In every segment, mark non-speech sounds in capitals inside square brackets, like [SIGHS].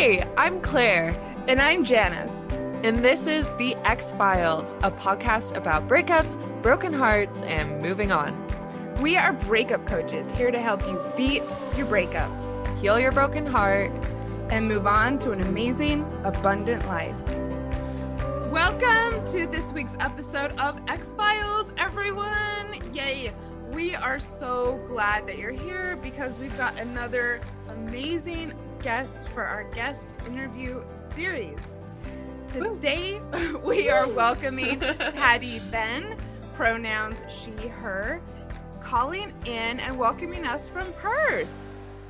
Hey, I'm Clair. And I'm Janice. And this is The Ex Philes, a podcast about breakups, broken hearts, and moving on. We are breakup coaches here to help you beat your breakup, heal your broken heart, and move on to an amazing, abundant life. Welcome to this week's episode of Ex Philes, everyone. Yay! We are so glad that you're here because we've got another amazing guest for our guest interview series. Today, [LAUGHS] we are welcoming [LAUGHS] Paddy Then, pronouns she, her, calling in and welcoming us from Perth,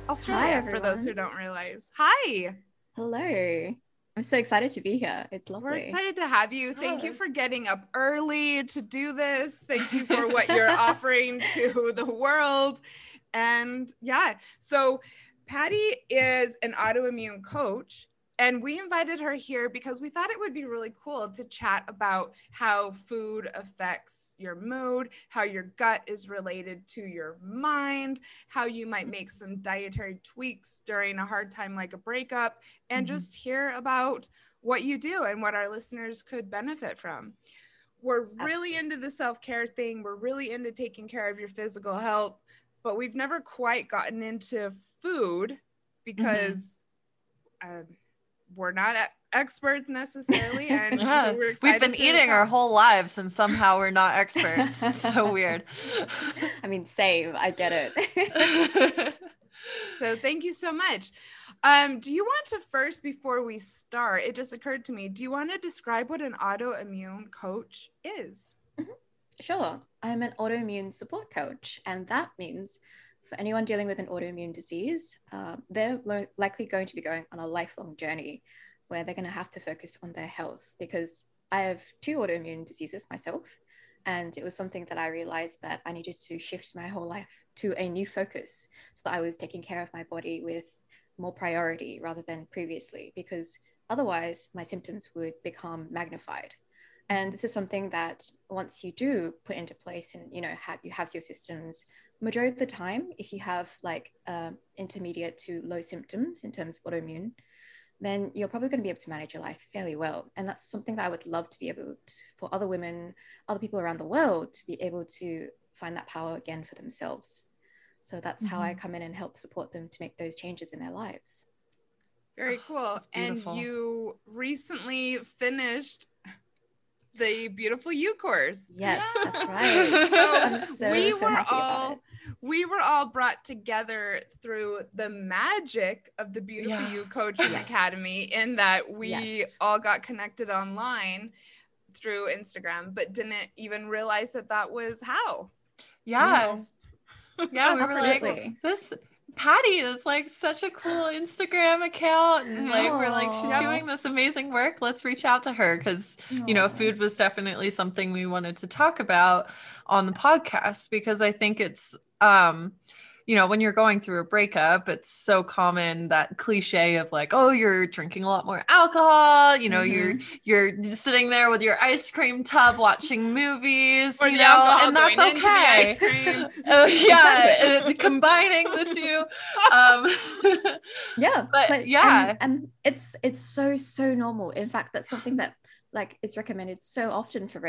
Australia, Hi, for those who don't realize. Hi. Hello. I'm so excited to be here. It's lovely. We're excited to have you. Thank you oh. for getting up early to do this. Thank you for what [LAUGHS] you're offering to the world. And yeah, so Paddy is an autoimmune coach. And we invited her here because we thought it would be really cool to chat about how food affects your mood, how your gut is related to your mind, how you might make some dietary tweaks during a hard time like a breakup, and Mhm. just hear about what you do and what our listeners could benefit from. We're really Absolutely. into the self care thing, we're really into taking care of your physical health, but we've never quite gotten into food because um, we're not experts necessarily. [LAUGHS] And Yeah, so we're excited We've been eating our whole lives and somehow we're not experts. [LAUGHS] So weird. I mean, same. I get it. So thank you so much. Um, do you want to first, before we start, it just occurred to me, do you want to describe what an autoimmune coach is? sure. I'm an autoimmune support coach, and that means for anyone dealing with an autoimmune disease, um, they're lo- likely going to be going on a lifelong journey where they're going to have to focus on their health because I have two autoimmune diseases myself. And it was something that I realized that I needed to shift my whole life to a new focus so that I was taking care of my body with more priority rather than previously, because otherwise my symptoms would become magnified. And this is something that once you do put into place and you know have you have your systems, majority of the time, if you have like um, intermediate to low symptoms in terms of autoimmune, then you're probably going to be able to manage your life fairly well. And that's something that I would love to be able to, for other women, other people around the world to be able to find that power again for themselves. So that's how I come in and help support them to make those changes in their lives. Very cool. that's And you recently finished the beautiful You course. Yes, that's [GASPS] right. So [LAUGHS] I'm so, we so were happy about all it. We were all brought together through the magic of the beautiful Yeah. you coaching Yes. academy in that we Yes. all got connected online through instagram but didn't even realize that that was how Yeah. Yes. [LAUGHS] Yeah. We were like, this Paddy is like such a cool Instagram account. And like, we're like, she's Aw. doing this amazing work. Let's reach out to her because you know, food was definitely something we wanted to talk about on the podcast because I think it's um you know, when you're going through a breakup, it's so common that cliche of like, oh, you're drinking a lot more alcohol, you know, you're you're sitting there with your ice cream tub watching movies, Or you know, and that's going into the okay. ice cream. Oh [LAUGHS] yeah, [LAUGHS] uh, combining the two. Um [LAUGHS] yeah But and- yeah. and, it's it's so so normal in fact that's something that like it's recommended so often for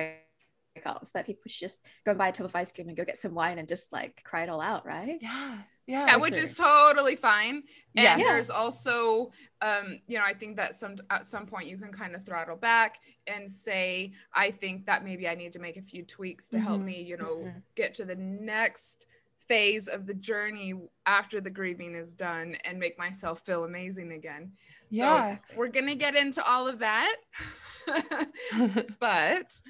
breakups that people should just go and buy a tub of ice cream and go get some wine and just like cry it all out right yeah. Yeah. yeah which is totally fine and Yes. there's also um you know i think that some at some point you can kind of throttle back and say i think that maybe i need to make a few tweaks to help Mhm, me you know mhm. get to the next phase of the journey after the grieving is done and make myself feel amazing again Yeah. so we're gonna get into all of that [LAUGHS] but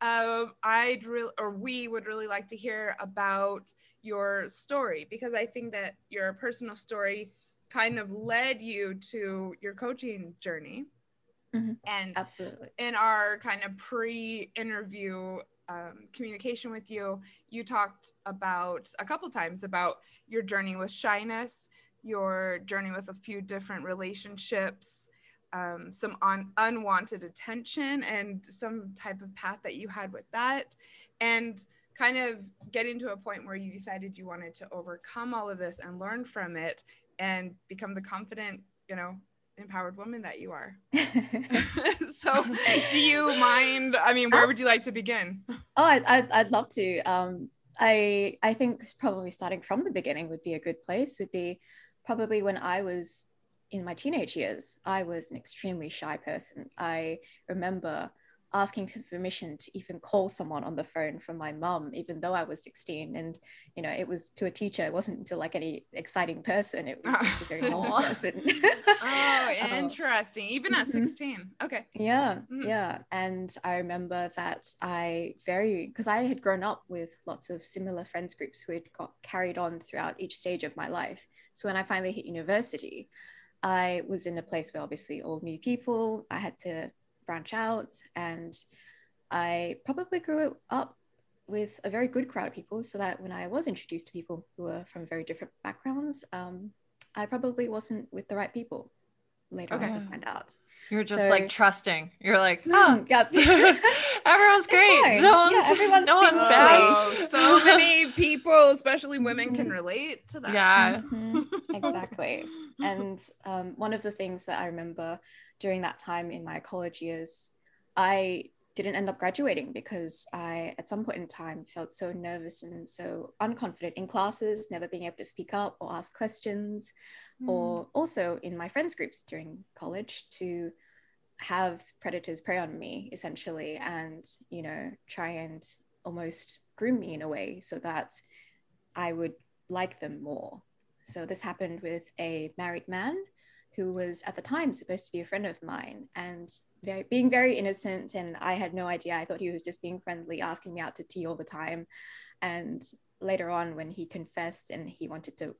um, I'd really, or we would really like to hear about your story because I think that your personal story kind of led you to your coaching journey. Mhm. And absolutely in our kind of pre-interview um, communication with you, you talked about a couple times about your journey with shyness, your journey with a few different relationships, um, some un- unwanted attention, and some type of path that you had with that, and kind of getting to a point where you decided you wanted to overcome all of this and learn from it and become the confident, you know, empowered woman that you are. [LAUGHS] [LAUGHS] so, do you mind? I mean, where would you like to begin? Oh, I'd, I'd, I'd love to. Um, I I think probably starting from the beginning would be a good place. Would be probably when I was in my teenage years. I was an extremely shy person. I remember asking for permission to even call someone on the phone from my mum, even though I was 16. And, you know, it was to a teacher, it wasn't to like any exciting person, it was just a very [LAUGHS] normal person. oh, [LAUGHS] interesting. Even at mm-hmm. 16. Okay. Yeah. Mm-hmm. Yeah. And I remember that I very, because I had grown up with lots of similar friends groups who had got carried on throughout each stage of my life. So when I finally hit university, I was in a place where obviously all new people, I had to branch out. And I probably grew up with a very good crowd of people so that when I was introduced to people who were from very different backgrounds, um, I probably wasn't with the right people later okay. on to find out. You're just so, like trusting. You're like, oh, yep. [LAUGHS] everyone's great. No one's, yeah, everyone's no one's bad. Oh, so [LAUGHS] many people, especially women, can mm-hmm. relate to that. Yeah, mm-hmm. exactly. And um, one of the things that I remember during that time in my college years, I didn't end up graduating because I, at some point in time, felt so nervous and so unconfident in classes, never being able to speak up or ask questions, mm. or also in my friends groups during college to have predators prey on me essentially and, you know, try and almost groom me in a way so that I would like them more. So this happened with a married man who was at the time supposed to be a friend of mine and very, being very innocent. And I had no idea. I thought he was just being friendly, asking me out to tea all the time. And later on, when he confessed and he wanted to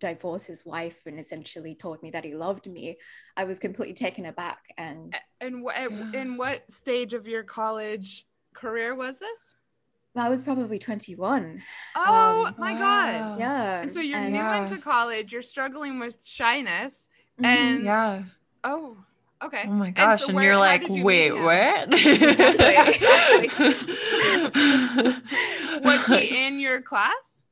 divorce his wife and essentially told me that he loved me, I was completely taken aback. And and what in what stage of your college career was this? I was probably 21. Oh um, my. God. Yeah. And so you're and, new yeah. into college, you're struggling with shyness. Mm-hmm. And yeah. Oh, okay. Oh my gosh. And, so and where, you're like, you wait, what? exactly. [LAUGHS] was he in your class?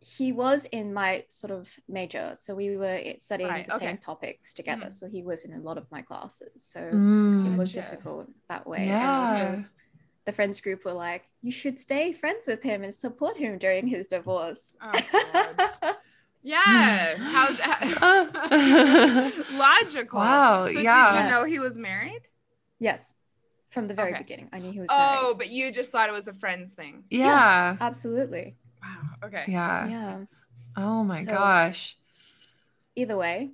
He was in my sort of major. So we were studying right, the okay. same topics together. Mm-hmm. So he was in a lot of my classes. So mm, it was gotcha. difficult that way. Yeah. And also the friends group were like, you should stay friends with him and support him during his divorce. Oh, [LAUGHS] Yeah. How's that? [LAUGHS] Logical. Wow. So yeah. Did you know he was married? Yes. From the very okay. beginning. I knew he was Oh, married. but you just thought it was a friends thing. Yeah. Yes, absolutely. Wow. Okay. Yeah. Yeah. Oh my so, gosh. Either way,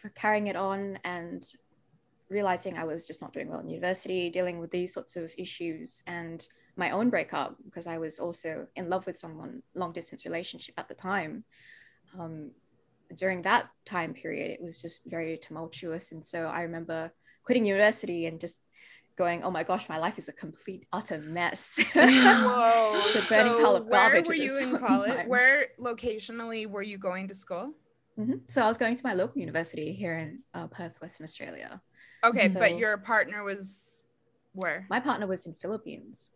for carrying it on and realizing I was just not doing well in university, dealing with these sorts of issues and my own breakup because I was also in love with someone long distance relationship at the time um, during that time period, it was just very tumultuous. And so I remember quitting university and just going, oh my gosh, my life is a complete utter mess. [LAUGHS] Whoa. the burning so pile of where were you in college? Time. Where locationally were you going to school? Mm-hmm. So I was going to my local university here in uh, Perth, Western Australia. Okay, so but your partner was where? My partner was in Philippines.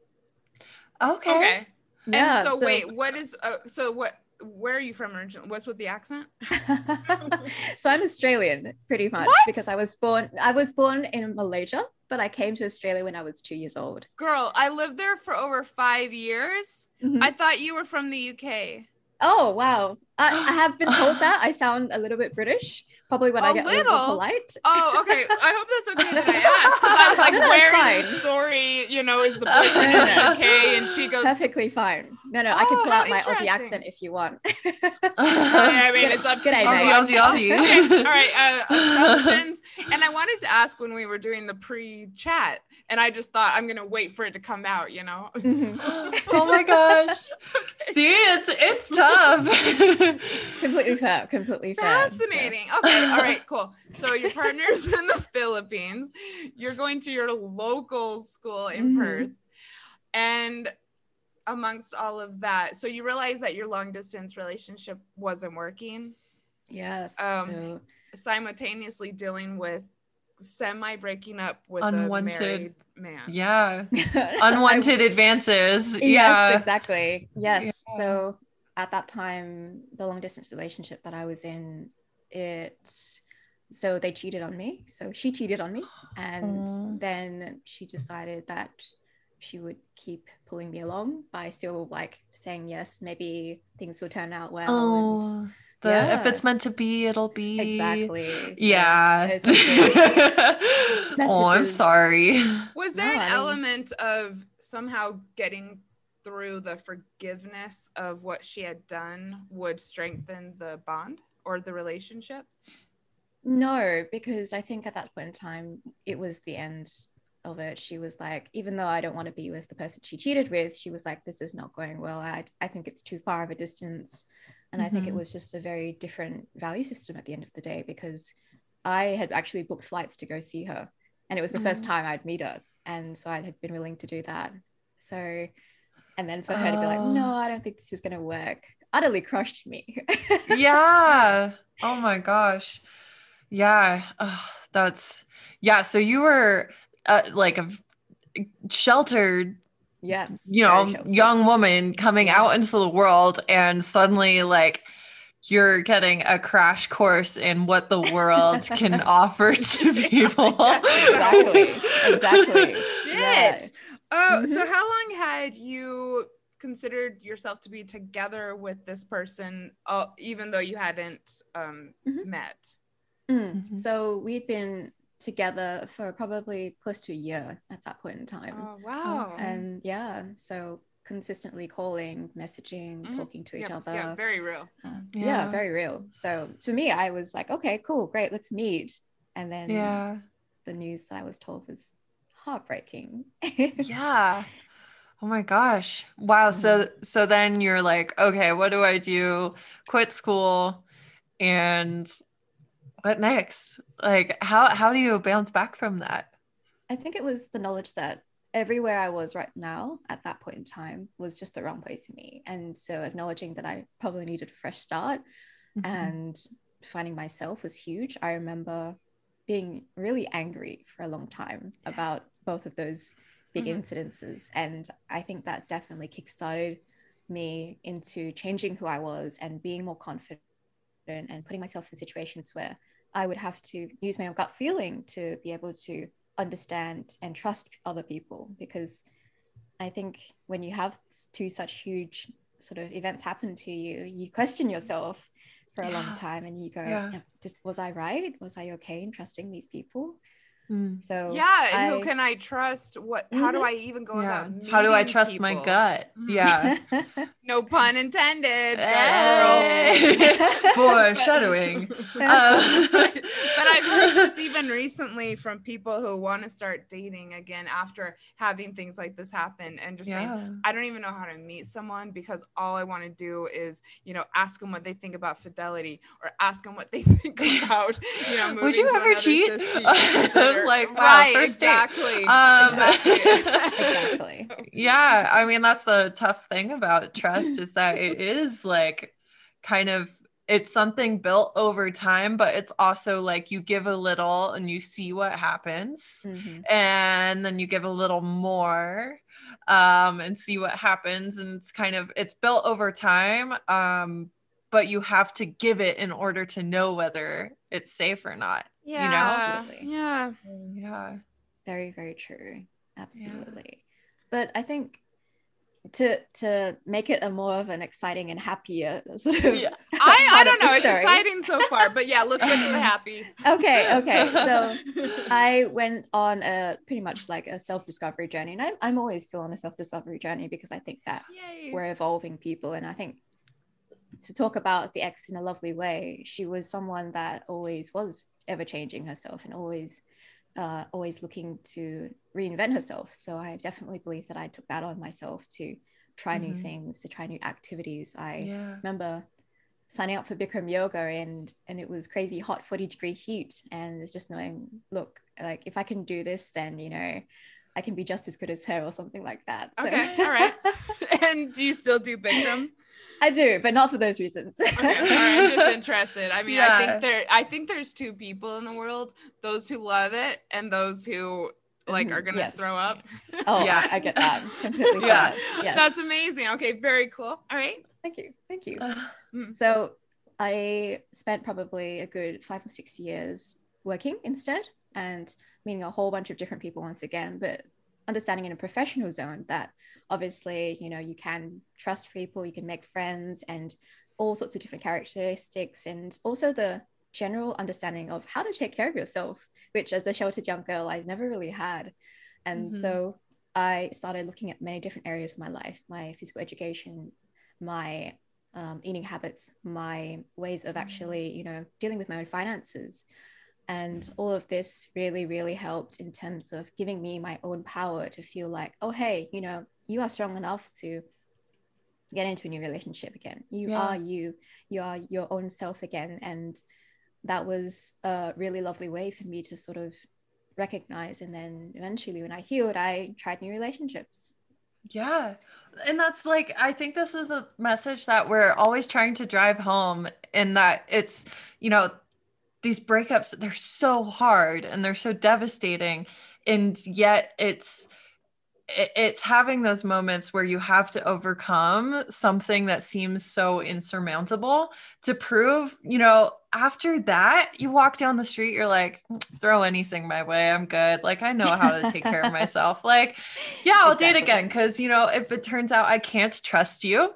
Okay. Okay. Yeah. And so, so wait, what is uh, so what where are you from originally? What's with the accent? [LAUGHS] [LAUGHS] so I'm Australian, pretty much, what? because I was born. I was born in Malaysia, but I came to Australia when I was two years old. Girl, I lived there for over five years. Mm-hmm. I thought you were from the UK. Oh wow! I, I have been told that I sound a little bit British, probably when a I get little. a little polite. Oh, okay. I hope that's okay that I [LAUGHS] asked because I was like, no, where in the story, you know, is the boyfriend [LAUGHS] okay? And she goes perfectly fine. No, no, oh, I can oh, pull out my Aussie accent if you want. [LAUGHS] okay, I mean, it's up to you. Aussie, Aussie, Aussie. okay. All right. Uh, assumptions. and I wanted to ask when we were doing the pre-chat, and I just thought I'm gonna wait for it to come out. You know. Mm-hmm. [GASPS] oh my gosh. Okay. See, it's it's tough [LAUGHS] completely fair. Completely fair. Fascinating. So. Okay. All right. Cool. So your partner's in the Philippines. You're going to your local school in mm-hmm. Perth, and amongst all of that, so you realize that your long distance relationship wasn't working. Yes. Um, so. Simultaneously dealing with semi breaking up with unwanted a married man. Yeah. [LAUGHS] unwanted advances. Yes, yeah. exactly. Yes. Yeah. So at that time, the long distance relationship that I was in, it so they cheated on me. So she cheated on me, and Aw. then she decided that she would keep pulling me along by still like saying yes, maybe things will turn out well. and Oh, the if it's meant to be, it'll be. exactly. So Yeah. those oh, [LAUGHS] I'm sorry. Was there No, an I mean- element of somehow getting through the forgiveness of what she had done would strengthen the bond or the relationship? No, because I think at that point in time, it was the end of it. She was like, even though I don't want to be with the person she cheated with, she was like, this is not going well. I, I think it's too far of a distance. And I think it Mhm. was just a very different value system at the end of the day because I had actually booked flights to go see her. And it was the first Mm. time I'd meet her. And so I had been willing to do that. So, and then for her to be like, Oh. no, I don't think this is going to work, utterly crushed me. [LAUGHS] yeah. Oh my gosh. Yeah. Ugh, that's yeah. So you were uh, like a sheltered, yes. you know, sheltered. young woman coming out into the world, and suddenly like you're getting a crash course in what the world can [LAUGHS] offer to people. Exactly. Exactly. [LAUGHS] Yeah. Shit. Oh, so Mhm. how long had you considered yourself to be together with this person, uh, even though you hadn't um, Mhm. met? Mm. Mhm. So we'd been together for probably close to a year at that point in time. Oh, wow. And yeah, so consistently calling, messaging, Mhm. talking to each yeah, other. yeah, very real. Uh, yeah. Yeah. very real. So to me, I was like, okay, cool, great, let's meet. And then Yeah. the news that I was told was heartbreaking. Yeah. [LAUGHS] Oh my gosh. Wow. So so then you're like, okay, what do I do? Quit school and what next? Like how how do you bounce back from that? I think it was the knowledge that everywhere I was right now at that point in time was just the wrong place for me. And so acknowledging that I probably needed a fresh start Mm-hmm. and finding myself was huge. I remember being really angry for a long time about both of those big Mhm. incidences. And I think that definitely kickstarted me into changing who I was and being more confident and putting myself in situations where I would have to use my own gut feeling to be able to understand and trust other people. Because I think when you have two such huge sort of events happen to you, you question yourself for a Yeah. long time and you go. "Yeah, was I right? Was I okay in trusting these people? Mm. So yeah, and I- who can I trust? What? How do Mhm. I even go Yeah. about? How do I meeting trust my gut? Mhm. Yeah. [LAUGHS] No pun intended. gut Hey. [LAUGHS] Foreshadowing. but, [LAUGHS] Uh, but I've heard this even recently from people who want to start dating again after having things like this happen and just saying. I don't even know how to meet someone because all I want to do is, you know, ask them what they think about fidelity or ask them what they think about, you know, moving Would you to ever cheat? City Like, wow, right, first date. exactly. Um, exactly. [LAUGHS] Exactly. Yeah i mean that's the tough thing about trust is that it [LAUGHS] is like kind of it's something built over time but it's also like you give a little and you see what happens Mhm. and then you give a little more um and see what happens and it's kind of it's built over time um but you have to give it in order to know whether it's safe or not yeah. Absolutely. Yeah. yeah Very, very true. Absolutely. But I think to to make it a more of an exciting and happier sort of Yeah. [LAUGHS] I, I don't know. [LAUGHS] It's story. exciting so far, but yeah, let's get to the happy. [LAUGHS] Okay, okay. So I went on a pretty much like a self-discovery journey. And I'm, I'm always still on a self-discovery journey because I think that Yay. we're evolving people. And I think to talk about the ex in a lovely way, she was someone that always was ever changing herself and always uh, always looking to reinvent herself. So I definitely believe that I took that on myself to try new Mhm. things, to try new activities. I yeah remember signing up for Bikram yoga and and it was crazy hot 40 degree heat and it's just knowing look like if I can do this then you know I can be just as good as her or something like that so Okay, all right. [LAUGHS] and do you still do Bikram? I do but not for those reasons Okay, all right, I'm just [LAUGHS] interested. I mean, I think there I think there's two people in the world, those who love it and those who like are Mhm, gonna yes. throw up. oh Yeah. I, I get that [LAUGHS] completely Yeah. yeah yes. That's amazing. Okay, very cool. All right. thank you thank you Uh, so I spent probably a good five or six years working instead and meeting a whole bunch of different people once again, but understanding in a professional zone that obviously, you know, you can trust people, you can make friends and all sorts of different characteristics and also the general understanding of how to take care of yourself, which as a sheltered young girl, I never really had. And mm-hmm. so I started looking at many different areas of my life, my physical education, my um, eating habits, my ways of actually, you know, dealing with my own finances. And all of this really, really helped in terms of giving me my own power to feel like, oh, hey, you know, you are strong enough to get into a new relationship again. You yeah. are you, you are your own self again. And that was a really lovely way for me to sort of recognize. And then eventually, when I healed, I tried new relationships. Yeah. And that's like, I think this is a message that we're always trying to drive home, in that it's, you know, these breakups, they're so hard and they're so devastating. And yet it's, it's having those moments where you have to overcome something that seems so insurmountable to prove, you know, after that, you walk down the street, you're like, throw anything my way. I'm good. Like, I know how to take care of [LAUGHS] myself. Like, yeah, I'll exactly. date again. Cause, you know, if it turns out I can't trust you,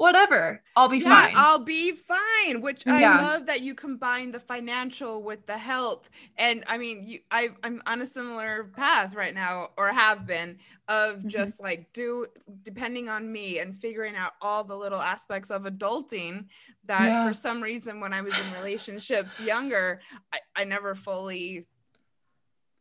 whatever i'll be yeah, fine i'll be fine which i yeah. love that you combine the financial with the health and i mean you I, i'm on a similar path right now or have been of mm-hmm. just like do depending on me and figuring out all the little aspects of adulting that yeah. for some reason when i was in relationships younger i, I never fully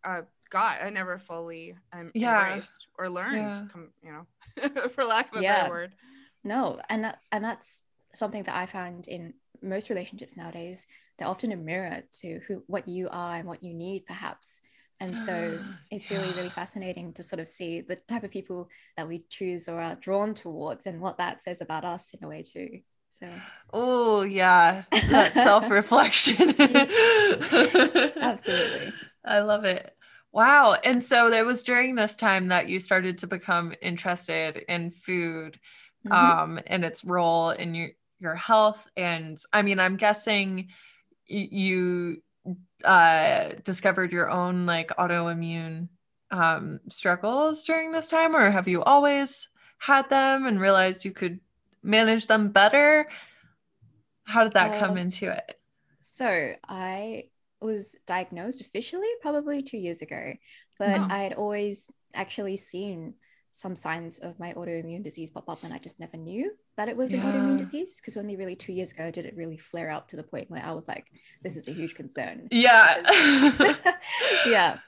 uh got i never fully um, yeah. embraced or learned you know [LAUGHS] for lack of a better word no and that, and that's something that i found in most relationships nowadays they're often a mirror to who what you are and what you need perhaps. And so ah, it's really really fascinating to sort of see the type of people that we choose or are drawn towards and what that says about us in a way too. So. Oh yeah. That self-reflection. [LAUGHS] Absolutely. [LAUGHS] I love it. Wow. And so it was during this time that you started to become interested in food mm-hmm. um, and its role in your your health. And I mean, I'm guessing you uh, discovered your own like autoimmune um, struggles during this time, or have you always had them and realized you could manage them better? How did that uh, come into it? So I was diagnosed officially probably two years ago, but oh. I had always actually seen some signs of my autoimmune disease pop up and I just never knew that it was yeah. an autoimmune disease because only really two years ago did it really flare up to the point where I was like, this is a huge concern. Yeah. [LAUGHS] yeah.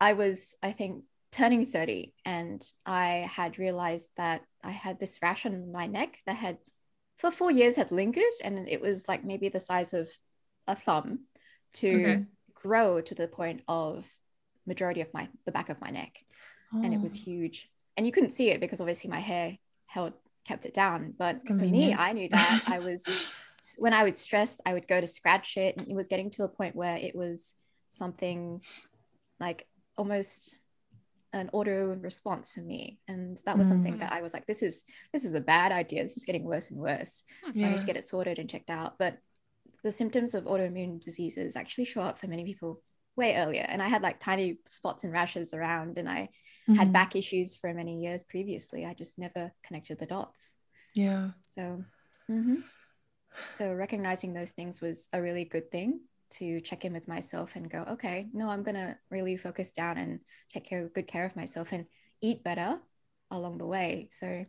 I was, I think, turning 30 and I had realized that I had this rash on my neck that had for four years had lingered and it was like maybe the size of a thumb to okay. grow to the point of majority of my the back of my neck. Oh. And it was oh. huge and you couldn't see it because obviously my hair held kept it down. But for me, I knew that I [LAUGHS] was when I would stress, I would go to scratch it, and it was getting to a point where it was something like almost an auto response for me. And that was mm. something that i was like this is this is a bad idea. This is getting worse and worse. So yeah. i need to get it sorted and checked out. But the symptoms of autoimmune diseases actually show up for many people way earlier. And i had like tiny spots and rashes around. And i mm-hmm. had back issues for many years previously. I just never connected the dots. Yeah. So, mm-hmm. so recognizing those things was a really good thing to check in with myself and go, okay, no, I'm gonna really focus down and take care, good care of myself and eat better along the way. So.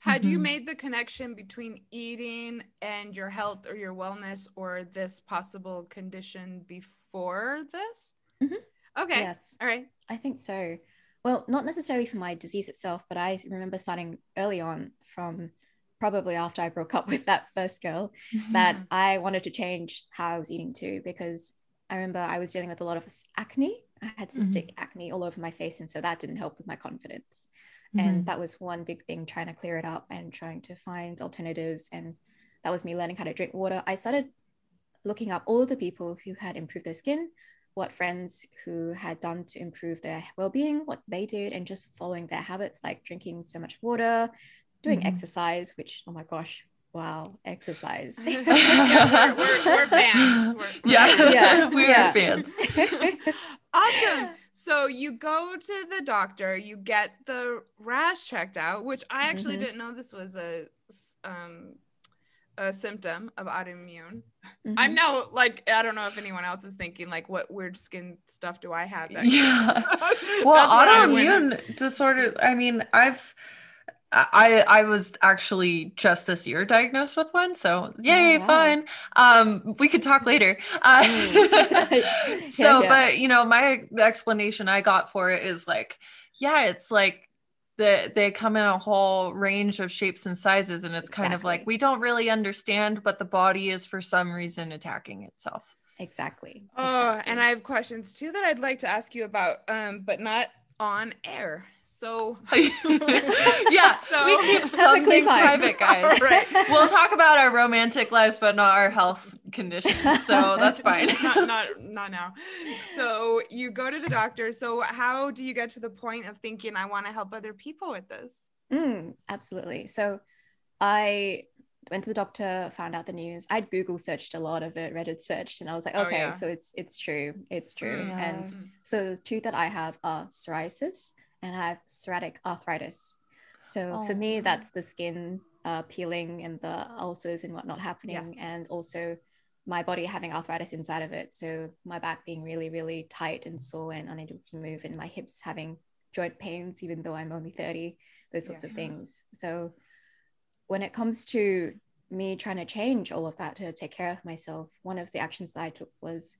Had mm-hmm. you made the connection between eating and your health or your wellness or this possible condition before this? Mm-hmm. Okay. Yes. All right. I think so well, not necessarily for my disease itself, but I remember starting early on from probably after I broke up [LAUGHS] with that first girl that [LAUGHS] I wanted to change how I was eating too, because I remember I was dealing with a lot of acne. I had cystic mm-hmm. acne all over my face. And so that didn't help with my confidence. Mm-hmm. And that was one big thing trying to clear it up and trying to find alternatives. And that was me learning how to drink water. I started looking up all the people who had improved their skin, what friends who had done to improve their well-being what they did and just following their habits like drinking so much water doing mm-hmm. exercise which oh my gosh wow, exercise. [LAUGHS] yeah, we're, we're, we're fans. We're, we're yeah, fans. [LAUGHS] Yeah, we yeah. are fans. [LAUGHS] awesome. So you go to the doctor, you get the rash checked out, which I actually Mhm. didn't know this was a um a symptom of autoimmune. Mhm. I'm now like I don't know if anyone else is thinking like what weird skin stuff do I have? that- [LAUGHS] Yeah. [LAUGHS] Well what I went autoimmune disorders i mean i've i i was actually just this year diagnosed with one so yay Oh, wow. fine um we could talk later uh, Mm. [LAUGHS] so yeah. but you know my the explanation i got for it is like yeah it's like the, they come in a whole range of shapes and sizes and it's kind of like we don't really understand but the body is for some reason attacking itself Exactly. Oh, exactly. and I have questions too that I'd like to ask you about, um, but not on air. So [LAUGHS] yeah So- we keep [LAUGHS] some things fine. private guys [LAUGHS] Right. we'll talk about our romantic lives but not our health conditions so that's fine not, not not now. So you go to the doctor. So how do you get to the point of thinking I want to help other people with this? Mm, absolutely. So I went to the doctor, found out the news. I'd Google searched a lot of it, Reddit searched, and I was like, Oh, okay, yeah. so it's it's true. It's true. Mm. And so the two that I have are psoriasis and I have psoriatic arthritis. So for Oh. me, that's the skin uh, peeling and the ulcers and whatnot happening, and also my body having arthritis inside of it. So my back being really, really tight and sore and unable to move, and my hips having joint pains, even though I'm only 30, those sorts of things. So when it comes to me trying to change all of that to take care of myself, one of the actions that I took was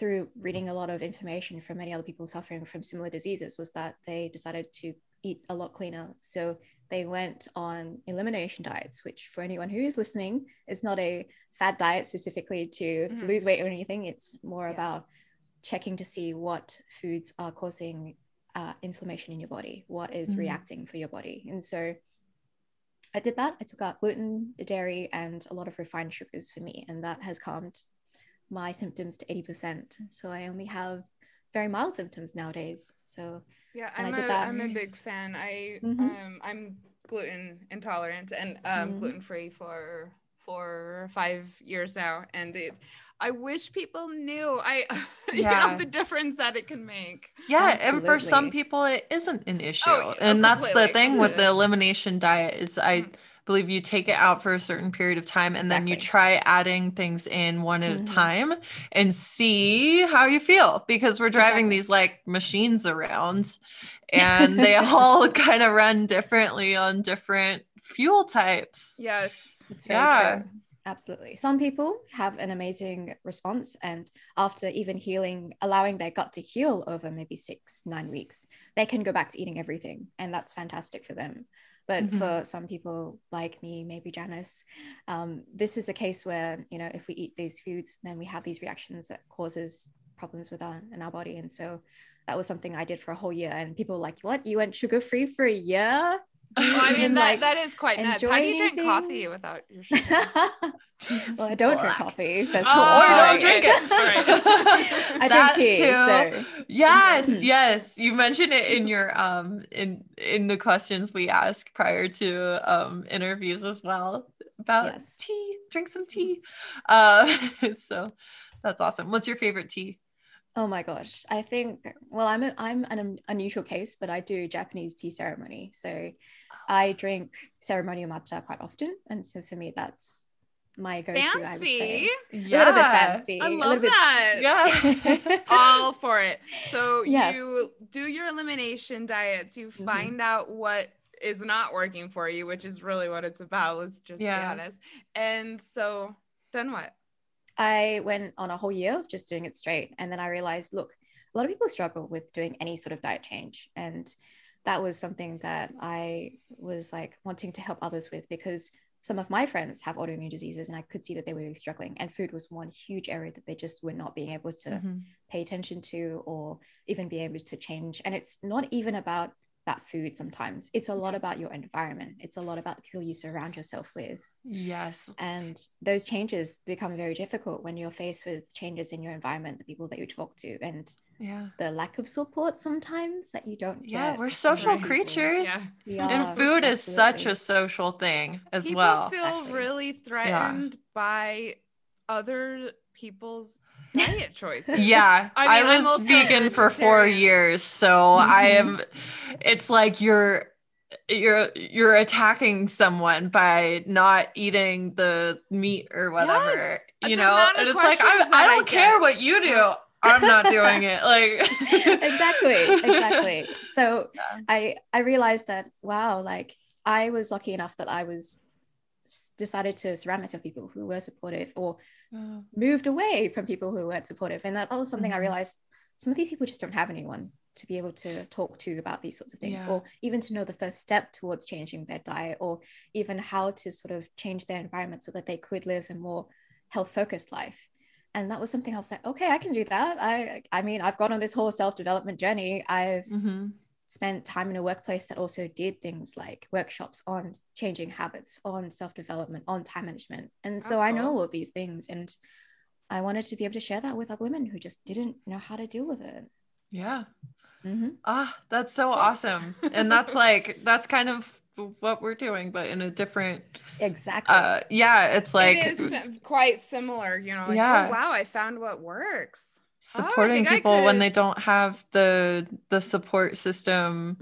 through reading a lot of information from many other people suffering from similar diseases was that they decided to eat a lot cleaner. So they went on elimination diets, which for anyone who is listening is not a fad diet specifically to Mhm. lose weight or anything. It's more Yeah. about checking to see what foods are causing uh, inflammation in your body, what is Mhm. reacting for your body. And so I did that. I took out gluten, dairy, and a lot of refined sugars for me, and that has calmed my symptoms to 80%. So I only have very mild symptoms nowadays. So Yeah, And I I'm did a that. am a big fan. I Mhm. um I'm gluten intolerant and um Mhm. gluten free for four or five years now, and it. I wish people knew I [LAUGHS] you Yeah. know the difference that it can make. yeah and for some people it isn't an issue Oh, yeah, and that's the thing with the elimination diet is i Mhm. Believe you take it out for a certain period of time and then you try adding things in one at Mhm. a time and see how you feel because we're driving Exactly. these like machines around and they [LAUGHS] all kind of run differently on different fuel types Yes. It's very Yeah. true. Absolutely. Some people have an amazing response, and after even healing, allowing their gut to heal over maybe six, nine weeks, they can go back to eating everything, and that's fantastic for them. But Mhm. for some people like me, maybe Janice, um, this is a case where you know if we eat these foods, then we have these reactions that causes problems with our in our body, and so that was something I did for a whole year. And people were like, "What? You went sugar free for a year?" Do you Well, I [LAUGHS] mean that like, that is quite nuts. How do you drink anything? coffee without your [LAUGHS] sugar? well, I don't drink coffee. First Oh, of or don't drink it. All right. [LAUGHS] I That drink tea. too. So Yes, Mhm. yes. You mentioned it in your um in in the questions we ask prior to um interviews as well about Yes. tea. Drink some tea. Uh so that's awesome. What's your favorite tea? Oh my gosh. I think well I'm a, I'm an unusual case, but I do Japanese tea ceremony. So I drink ceremonial matcha quite often. And so for me that's my go-to, I would say. Yeah. A little bit fancy. I love bit that. Yeah. [LAUGHS] All for it. So Yes. you do your elimination diets, you Mhm. find out what is not working for you, which is really what it's about, let's just Yeah. be honest. And so then what? I went on a whole year of just doing it straight. And then I realized, look, a lot of people struggle with doing any sort of diet change. And that was something that I was like wanting to help others with because some of my friends have autoimmune diseases and I could see that they were really struggling. And food was one huge area that they just were not being able to Mhm. pay attention to or even be able to change. And it's not even about that food sometimes, it's a lot about your environment, it's a lot about the people you surround yourself with. Yes. And those changes become very difficult when you're faced with changes in your environment, the people that you talk to. And yeah the lack of support sometimes that you don't yeah get we're social creatures Yeah. We and are, food is such a social thing as People well feel Exactly. really threatened by other people's diet choices. yeah I i, mean, I'm was vegan for four years so i Mhm. am it's like you're you're you're attacking someone by not eating the meat or whatever Yes. you The know and it's like I'm, i I don't care what you do i'm not doing it like [LAUGHS] exactly exactly [LAUGHS] so Yeah. i i realized that wow like i was lucky enough that i was s- decided to surround myself with people who were supportive or Oh, moved away from people who weren't supportive and that, that was something i Mhm. realized some of these people just don't have anyone to be able to talk to about these sorts of things Yeah. or even to know the first step towards changing their diet or even how to sort of change their environment so that they could live a more health focused life and that was something i was like okay i can do that i i mean i've gone on this whole self development journey i've mhm. Spent time in a workplace that also did things like workshops on changing habits, on self development, on time management. And so That's I know cool. all of these things. And I wanted to be able to share that with other women who just didn't know how to deal with it. yeah Mhm. ah that's so awesome and that's like that's kind of what we're doing but in a different Exactly. uh yeah it's like it is quite similar, you know. Like, Yeah. oh wow, I found what works. Oh, I supporting think I people when they don't have the the support system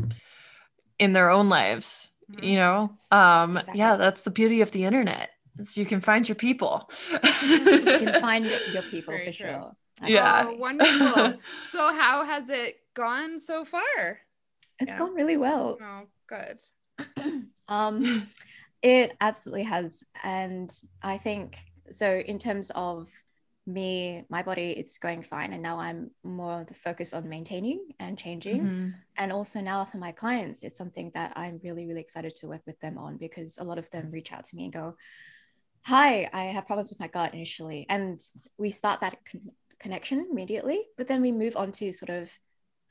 in their own lives Mhm. you know Yes, um yeah that's the beauty of the internet is you can find your people [LAUGHS] you can find [LAUGHS] your people Very for true. sure. Yeah. Oh, wonderful. [LAUGHS] so how has it gone so far? It's Yeah. gone really well. Oh, good. [CLEARS THROAT] um it absolutely has and i think so in terms of me my body it's going fine. And now i'm more the focus on maintaining and changing. Mhm. and also now for my clients it's something that i'm really really excited to work with them on because a lot of them reach out to me and go hi i have problems with my gut initially. And we start that con- connection immediately but then we move on to sort of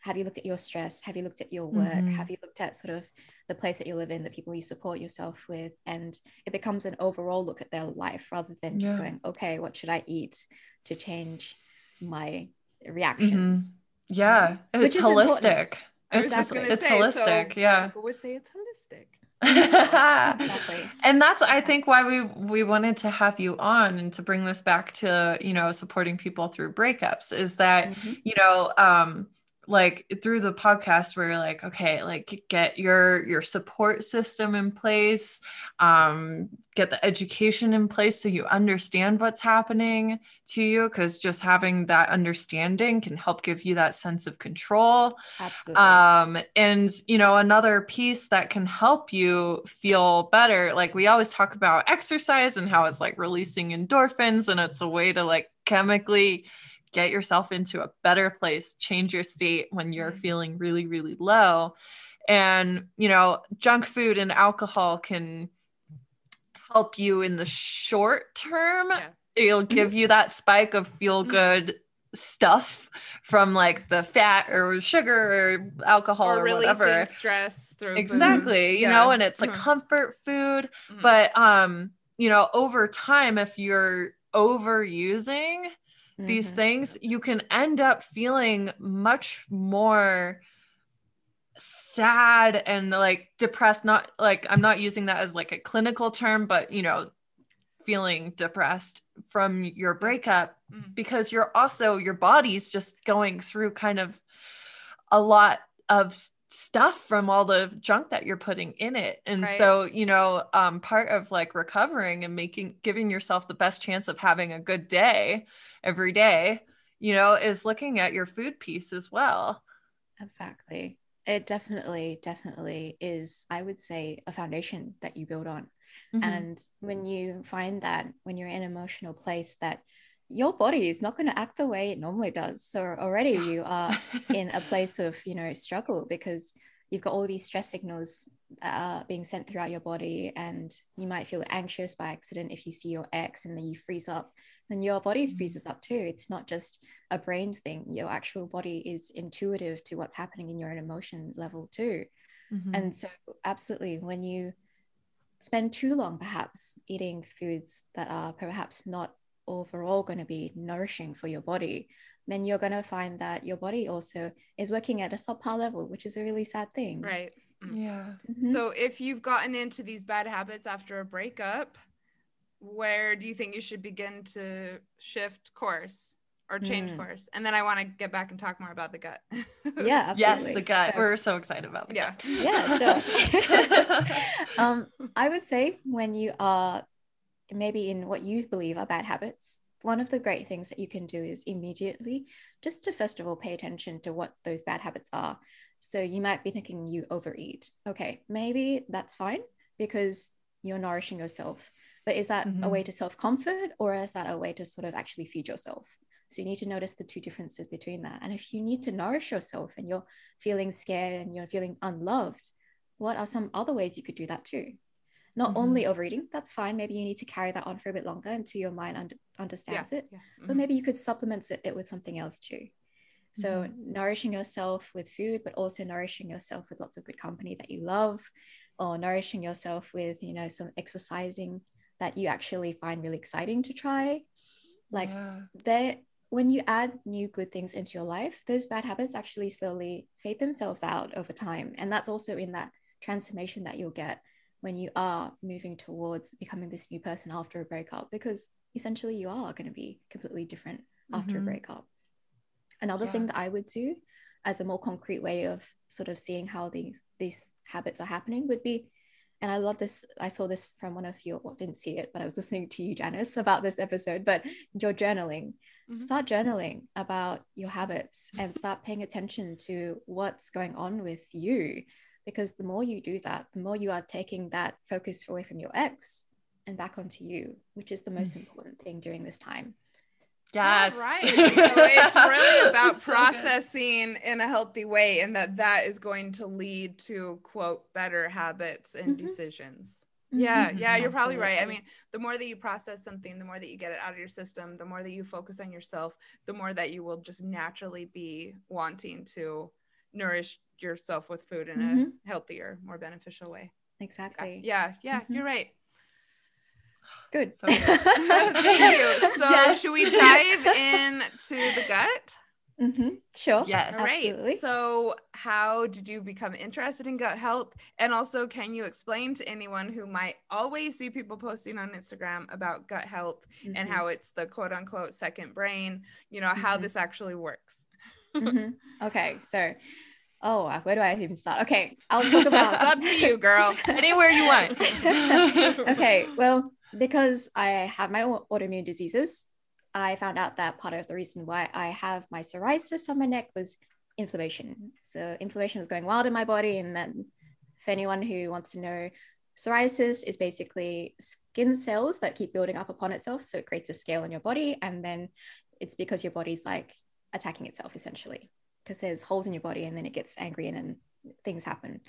have you looked at your stress? Have you looked at your work? Mhm. have you looked at sort of the place that you live in the people you support yourself with and it becomes an overall look at their life rather than just Yeah. going okay what should i eat to change my reactions? Yeah. Which it's is holistic. I it's, just just, it's say, holistic so yeah. People would say it's holistic. [LAUGHS] exactly. And that's i think why we we wanted to have you on and to bring this back to you know supporting people through breakups is that Mhm. you know um like through the podcast where you're like okay like get your your support system in place um get the education in place so you understand what's happening to you because just having that understanding can help give you that sense of control. Absolutely. Um and you know another piece that can help you feel better like we always talk about exercise and how it's like releasing endorphins and it's a way to like chemically get yourself into a better place change your state when you're Mhm. feeling really really low and you know junk food and alcohol can help you in the short term Yeah. it'll Mm-hmm. give you that spike of feel good stuff from like the fat or sugar or alcohol or or, releasing whatever stress through exactly booze. you Yeah. know and it's a Mhm. comfort food Mhm. but um you know over time if you're overusing these Mhm. things you can end up feeling much more sad and like depressed not like i'm not using that as like a clinical term but you know feeling depressed from your breakup Mhm. because you're also your body's just going through kind of a lot of stuff from all the junk that you're putting in it and so you know um part of like recovering and making giving yourself the best chance of having a good day every day you know is looking at your food piece as well Exactly. It definitely, definitely is, I would say, a foundation that you build on. Mhm. And when you find that when you're in an emotional place that your body is not going to act the way it normally does. So already you are [LAUGHS] in a place of, you know, struggle because you've got all these stress signals are being sent throughout your body and you might feel anxious by accident if you see your ex and then you freeze up and your body Mhm. freezes up too. It's not just a brain thing. Your actual body is intuitive to what's happening in your own emotion level too. Mhm. And so, absolutely, when you spend too long perhaps eating foods that are perhaps not overall going to be nourishing for your body, then you're going to find that your body also is working at a subpar level, which is a really sad thing. Right. Mm. Yeah. Mhm. So if you've gotten into these bad habits after a breakup, where do you think you should begin to shift course or change Mm. course? And then I want to get back and talk more about the gut. yeah, [LAUGHS] absolutely. Yes, the gut. So- We're so excited about the Yeah. gut. yeah, sure. [LAUGHS] [LAUGHS] um, I would say when you are maybe in what you believe are bad habits, one of the great things that you can do is immediately just to first of all pay attention to what those bad habits are. So you might be thinking you overeat. Okay, maybe that's fine because you're nourishing yourself. But is that a Mhm. way to self comfort or is that a way to sort of actually feed yourself? So you need to notice the two differences between that. And if you need to nourish yourself and you're feeling scared and you're feeling unloved, what are some other ways you could do that too? Not Mhm. only overeating, that's fine. Maybe you need to carry that on for a bit longer until your mind yeah. understands it. yeah. But Mhm. maybe you could supplement it, it with something else too. So Mm-hmm. nourishing yourself with food, but also nourishing yourself with lots of good company that you love, or nourishing yourself with, you know, some exercising that you actually find really exciting to try. Like Yeah. they when you add new good things into your life, those bad habits actually slowly fade themselves out over time. And that's also in that transformation that you'll get when you are moving towards becoming this new person after a breakup, because essentially you are going to be completely different after a Mhm. breakup. Another Yeah. thing that I would do as a more concrete way of sort of seeing how these these habits are happening would be and I love this. I saw this from one of your, well, didn't see it, but I was [LAUGHS] listening to you, Janice, about this episode. But your journaling, Mhm. start journaling about your habits and [LAUGHS] start paying attention to what's going on with you. Because the more you do that, the more you are taking that focus away from your ex and back onto you, which is the most important thing during this time. Yes. All right. [LAUGHS] So it's really [LAUGHS] about So good. processing in a healthy way, and that that is going to lead to quote better habits and Mhm. decisions. Yeah, Mhm. yeah, you're probably right. I mean, the more that you process something, the more that you get it out of your system, the more that you focus on yourself, the more that you will just naturally be wanting to nourish yourself with food in Mhm. a healthier, more beneficial way. Yeah, exactly. yeah, yeah Mhm. you're right. Good. So [LAUGHS] good. [LAUGHS] Thank you. So, Yes. should we dive into the gut? hmm Sure. Yes. All right. Absolutely. So, how did you become interested in gut health? And also, can you explain to anyone who might always see people posting on Instagram about gut health and Mhm. how it's the quote unquote second brain, you know, how Mhm. this actually works? Mhm. Okay, so oh, where do I even start? Okay, I'll talk It's [LAUGHS] about up to you, girl. Anywhere you want. [LAUGHS] okay, well, because I have my au- autoimmune diseases, I found out that part of the reason why I have my psoriasis on my neck was inflammation. So inflammation was going wild in my body, and then for anyone who wants to know. Psoriasis is basically skin cells that keep building up upon itself. So it creates a scale in your body. And then it's because your body's like attacking itself essentially because there's holes in your body and then it gets angry and then things happen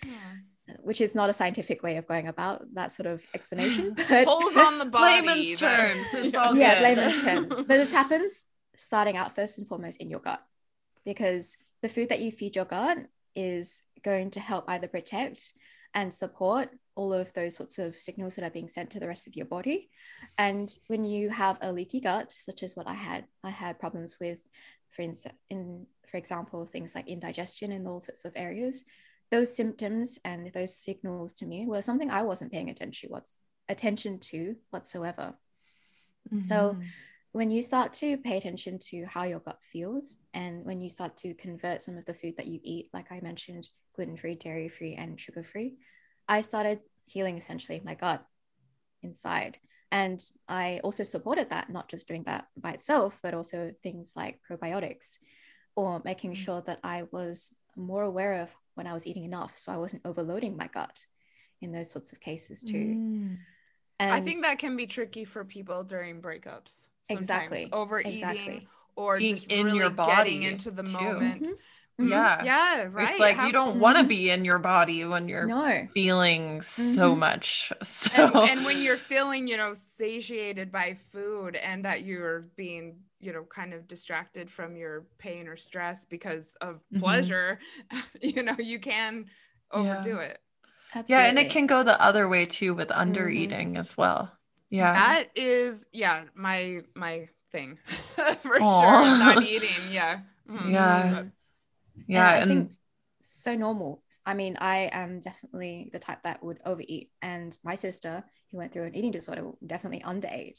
which is not a scientific way of going about that sort of explanation [LAUGHS] but Holes on the [LAUGHS] body. Layman's terms, it's all [LAUGHS] yeah good. layman's terms but it happens starting out first and foremost in your gut because the food that you feed your gut is going to help either protect and support all of those sorts of signals that are being sent to the rest of your body and when you have a leaky gut such as what i had i had problems with for instance in for example things like indigestion in all sorts of areas those symptoms and those signals to me were something i wasn't paying attention what's attention to whatsoever So- Mhm. when you start to pay attention to how your gut feels and when you start to convert some of the food that you eat like i mentioned gluten-free dairy-free and sugar-free i started healing essentially my gut inside and i also supported that not just doing that by itself but also things like probiotics or making Mm. sure that i was more aware of when i was eating enough so i wasn't overloading my gut in those sorts of cases too Mm. and I think that can be tricky for people during breakups. sometimes. Exactly. Overeating Exactly. or Being just in really your getting body, into the too. moment. Mhm. Mhm. Yeah. Yeah. Right. It's like How- you don't want to be in your body when you're no feeling so Mhm. much. [LAUGHS] So and, and when you're feeling you know satiated by food and that you're being you know kind of distracted from your pain or stress because of Mhm. pleasure [LAUGHS] you know you can overdo it yeah, and it can go the other way too with under Mhm. eating as well. Yeah. That is, yeah, my my thing [LAUGHS] for Aw. sure. Not eating, yeah. Mhm. Yeah. But- yeah. I And, think so normal. I mean, I am definitely the type that would overeat, and my sister, who went through an eating disorder, would definitely underate.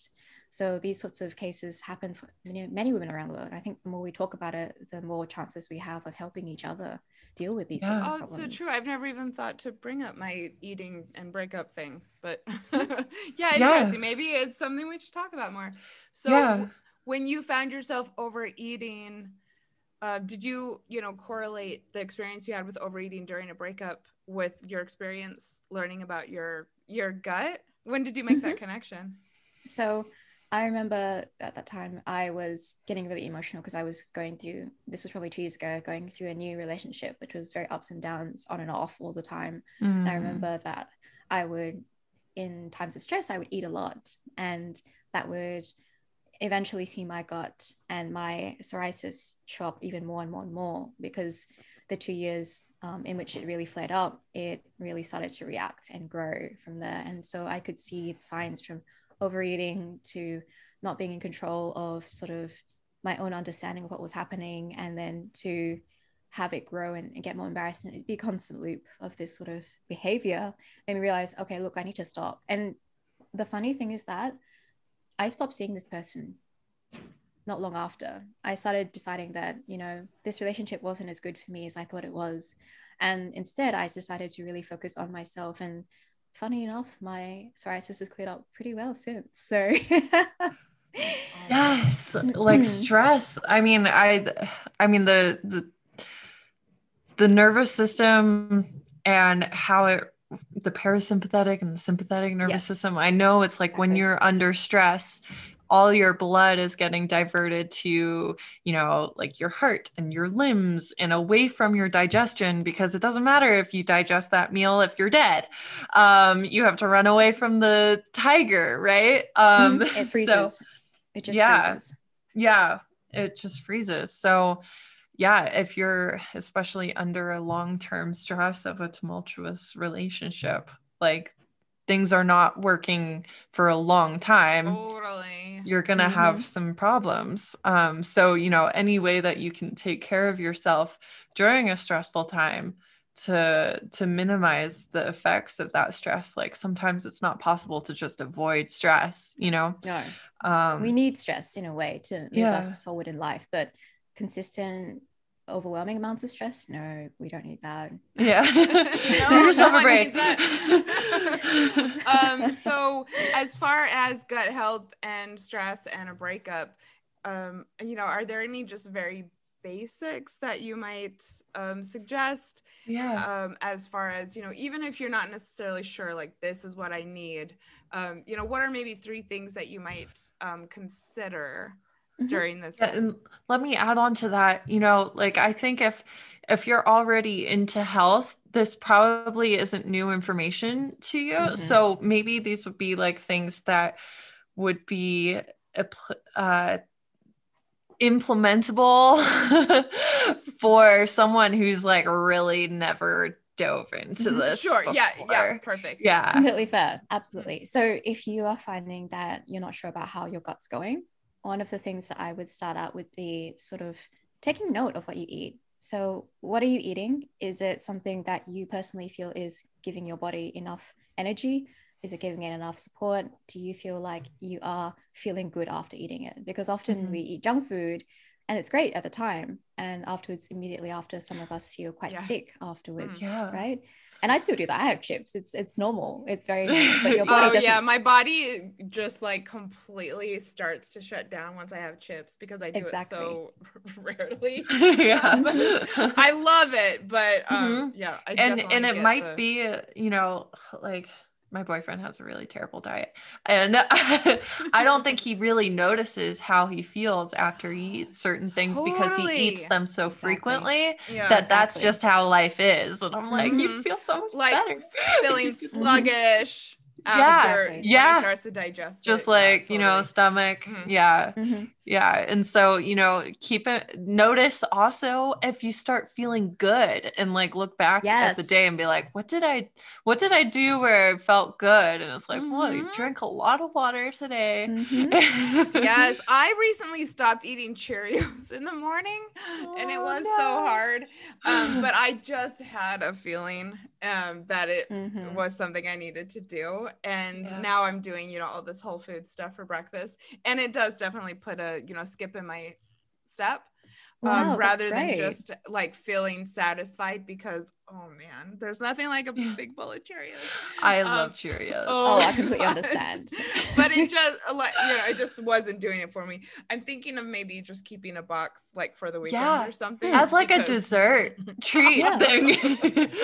So these sorts of cases happen for many, many women around the world. I think the more we talk about it, the more chances we have of helping each other deal with these sorts Yeah. of Oh, it's so true. I've never even thought to bring up my eating and breakup thing, but [LAUGHS] yeah, Yeah. interesting. Maybe it's something we should talk about more. So, Yeah. when you found yourself overeating, uh, did you, you know, correlate the experience you had with overeating during a breakup with your experience learning about your your gut? When did you make that connection? So I remember at that time I was getting really emotional because I was going through this was probably two years ago, going through a new relationship, which was very ups and downs, on and off all the time. And I Mm. remember that I would, in times of stress, I would eat a lot, and that would eventually see my gut and my psoriasis show up even more and more and more because the two years um, in which it really flared up, it really started to react and grow from there. And so I could see signs from overeating to not being in control of sort of my own understanding of what was happening, and then to have it grow and, and get more embarrassed. And it'd be a constant loop of this sort of behavior. And realize okay look i need to stop. And the funny thing is that i stopped seeing this person not long after. I started deciding that you know this relationship wasn't as good for me as i thought it was. And instead i decided to really focus on myself. And funny enough my psoriasis has cleared up pretty well since so. Yes [LAUGHS] like Mhm. stress. I mean i i mean the the the nervous system and how it the parasympathetic and the sympathetic nervous Yes. system i know it's like when you're under stress all your blood is getting diverted to you know like your heart and your limbs and away from your digestion because it doesn't matter if you digest that meal if you're dead. Um you have to run away from the tiger right? Um it [LAUGHS] freezes. So it just yeah. freezes. Yeah. It just freezes. So yeah if you're especially under a long-term stress of a tumultuous relationship like things are not working for a long time Totally. you're going to Mhm. have some problems um so you know any way that you can take care of yourself during a stressful time to to minimize the effects of that stress like sometimes it's not possible to just avoid stress you know no um we need stress in a way to move Yeah. us forward in life but consistent overwhelming amounts of stress no we don't need that Yeah. [LAUGHS] No, [LAUGHS] Give yourself no a one break. needs that. [LAUGHS] um, so as far as gut health and stress and a breakup, um, you know, are there any just very basics that you might um, suggest yeah. um, as far as you know even if you're not necessarily sure like this is what i need um, you know what are maybe three things that you might um, consider. During this Yeah, and let me add on to that. You know, like I think if if you're already into health, this probably isn't new information to you. Mhm. So maybe these would be like things that would be uh, implementable [LAUGHS] for someone who's like really never dove into Mhm. this. sure yeah yeah perfect Yeah. completely fair absolutely so if you are finding that you're not sure about how your gut's going one of the things that i would start out would be sort of taking note of what you eat. So what are you eating? Is it something that you personally feel is giving your body enough energy? Is it giving it enough support? Do you feel like you are feeling good after eating it? Because often Mhm. we eat junk food and it's great at the time and afterwards immediately after some of us feel quite Yeah. sick afterwards Yeah. right and i still do that i have chips it's it's normal it's very [LAUGHS] normal but your body Oh doesn't yeah, my body just like completely starts to shut down once I have chips because I do Exactly. it so [LAUGHS] rarely. [LAUGHS] yeah. I love it, but um, Mm-hmm. yeah, I and and it might the- be uh, you know like my boyfriend has a really terrible diet and [LAUGHS] i don't think he really notices how he feels after he eats certain things because he eats them so Exactly. frequently yeah, that that's just how life is and i'm like you Mhm. feel so much like better feeling [LAUGHS] sluggish. Yeah, yeah. starts to digest. just it. Yeah, like you know totally. stomach Mhm. yeah Mhm. Yeah and so you know keep it notice also if you start feeling good and like look back at the day and be like what did i what did i do where I felt good and it's like well you Mhm. drank a lot of water today Mhm. Yes, [LAUGHS] I recently stopped eating Cheerios in the morning and it Oh, was so hard. Um, but I just had a feeling um, that it Mhm. was something I needed to do. And Yeah. now I'm doing, you know, all this whole food stuff for breakfast. And it does definitely put a, you know, skip in my step. Wow, um, rather than just like feeling satisfied because oh man, there's nothing like a big bowl of Cheerios. i Um, love cheerios Oh, I completely God. [LAUGHS] understand. but it just like you know, it just wasn't doing it for me. I'm thinking of maybe just keeping a box like for the weekend Yeah. or something. as like a dessert [LAUGHS] treat Yeah. thing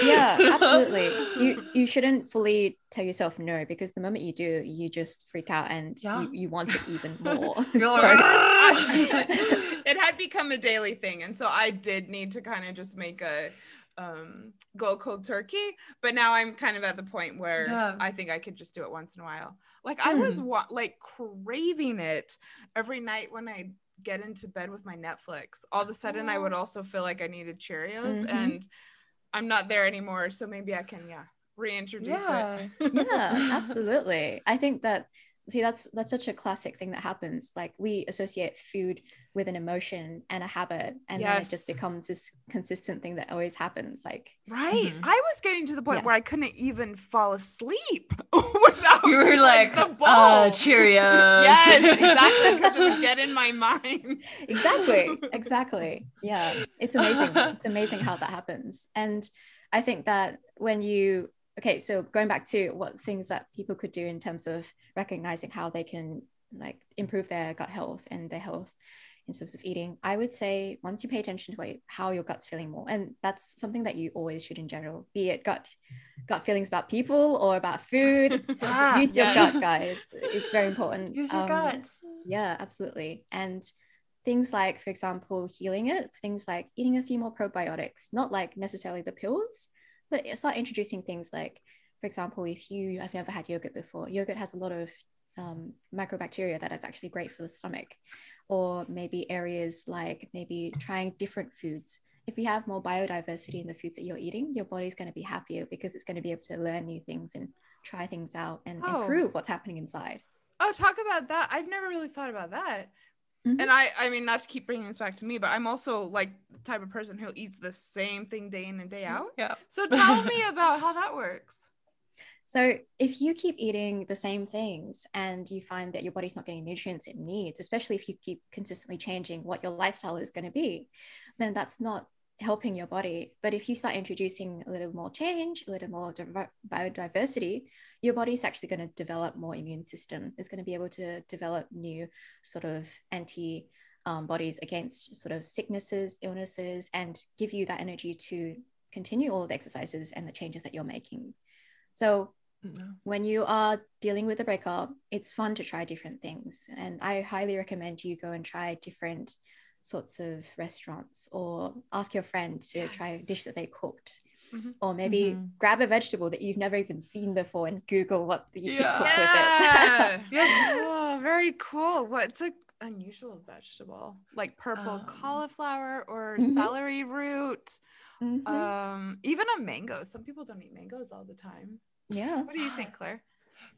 yeah absolutely you [LAUGHS] you shouldn't fully tell yourself no because the moment you do you just freak out and Yeah. you, you want it even more You're So like, at first. I- it had become a daily thing, and so I did need to kind of just make a um go cold turkey but now i'm kind of at the point where Yeah. i think i could just do it once in a while like i was Hmm. wa- like craving it every night when i get into bed with my netflix all of a sudden i would Oh. also feel like i needed cheerios Mhm. and i'm not there anymore so maybe i can yeah reintroduce Yeah. it [LAUGHS] yeah absolutely i think that see that's that's such a classic thing that happens like we associate food with an emotion and a habit and then it just becomes this consistent thing that always happens like Right. Mhm. I was getting to the point Yeah. where I couldn't even fall asleep [LAUGHS] without you were like, the bowl. uh, cheerios [LAUGHS] yes, exactly. Because it would [LAUGHS] get in my mind. exactly exactly yeah it's amazing it's amazing how that happens and i think that when you okay so going back to what things that people could do in terms of recognizing how they can like improve their gut health and their health in terms of eating i would say once you pay attention to how your gut's feeling more and that's something that you always should in general be it gut gut feelings about people or about food Yeah, [LAUGHS] [LAUGHS] use your yes. gut guys it's very important use your Um, guts yeah, absolutely. And things like, for example, healing it, things like eating a few more probiotics, not like necessarily the pills, but start introducing things like, for example, if you have never had yogurt before, yogurt has a lot of um, microbacteria that is actually great for the stomach. Or maybe areas like maybe trying different foods. If you have more biodiversity in the foods that you're eating, your body's going to be happier because it's going to be able to learn new things and try things out and Oh. improve what's happening inside. Oh, talk about that. I've never really thought about that. Mhm. And I, I mean, not to keep bringing this back to me, but I'm also like the type of person who eats the same thing day in and day out. yeah So tell me [LAUGHS] about how that works. So, if you keep eating the same things and you find that your body's not getting nutrients it needs, especially if you keep consistently changing what your lifestyle is going to be, then that's not helping your body. But if you start introducing a little more change, a little more diver- biodiversity, your body's actually going to develop more immune system. It's going to be able to develop new sort of anti um, bodies against sort of sicknesses, illnesses, and give you that energy to continue all the exercises and the changes that you're making. So when you are dealing with a breakup, it's fun to try different things. And I highly recommend you go and try different sorts of restaurants or ask your friend to try a dish that they cooked. Mhm. Or maybe Mhm. grab a vegetable that you've never even seen before and Google what you Yeah. cook Yeah. with it. [LAUGHS] Yeah. Oh, very cool. What's a unusual vegetable? Like purple Um, cauliflower or Mhm. celery root? Mhm. Um, even a mango. Some people don't eat mangoes all the time. yeah. What do you think, Clair?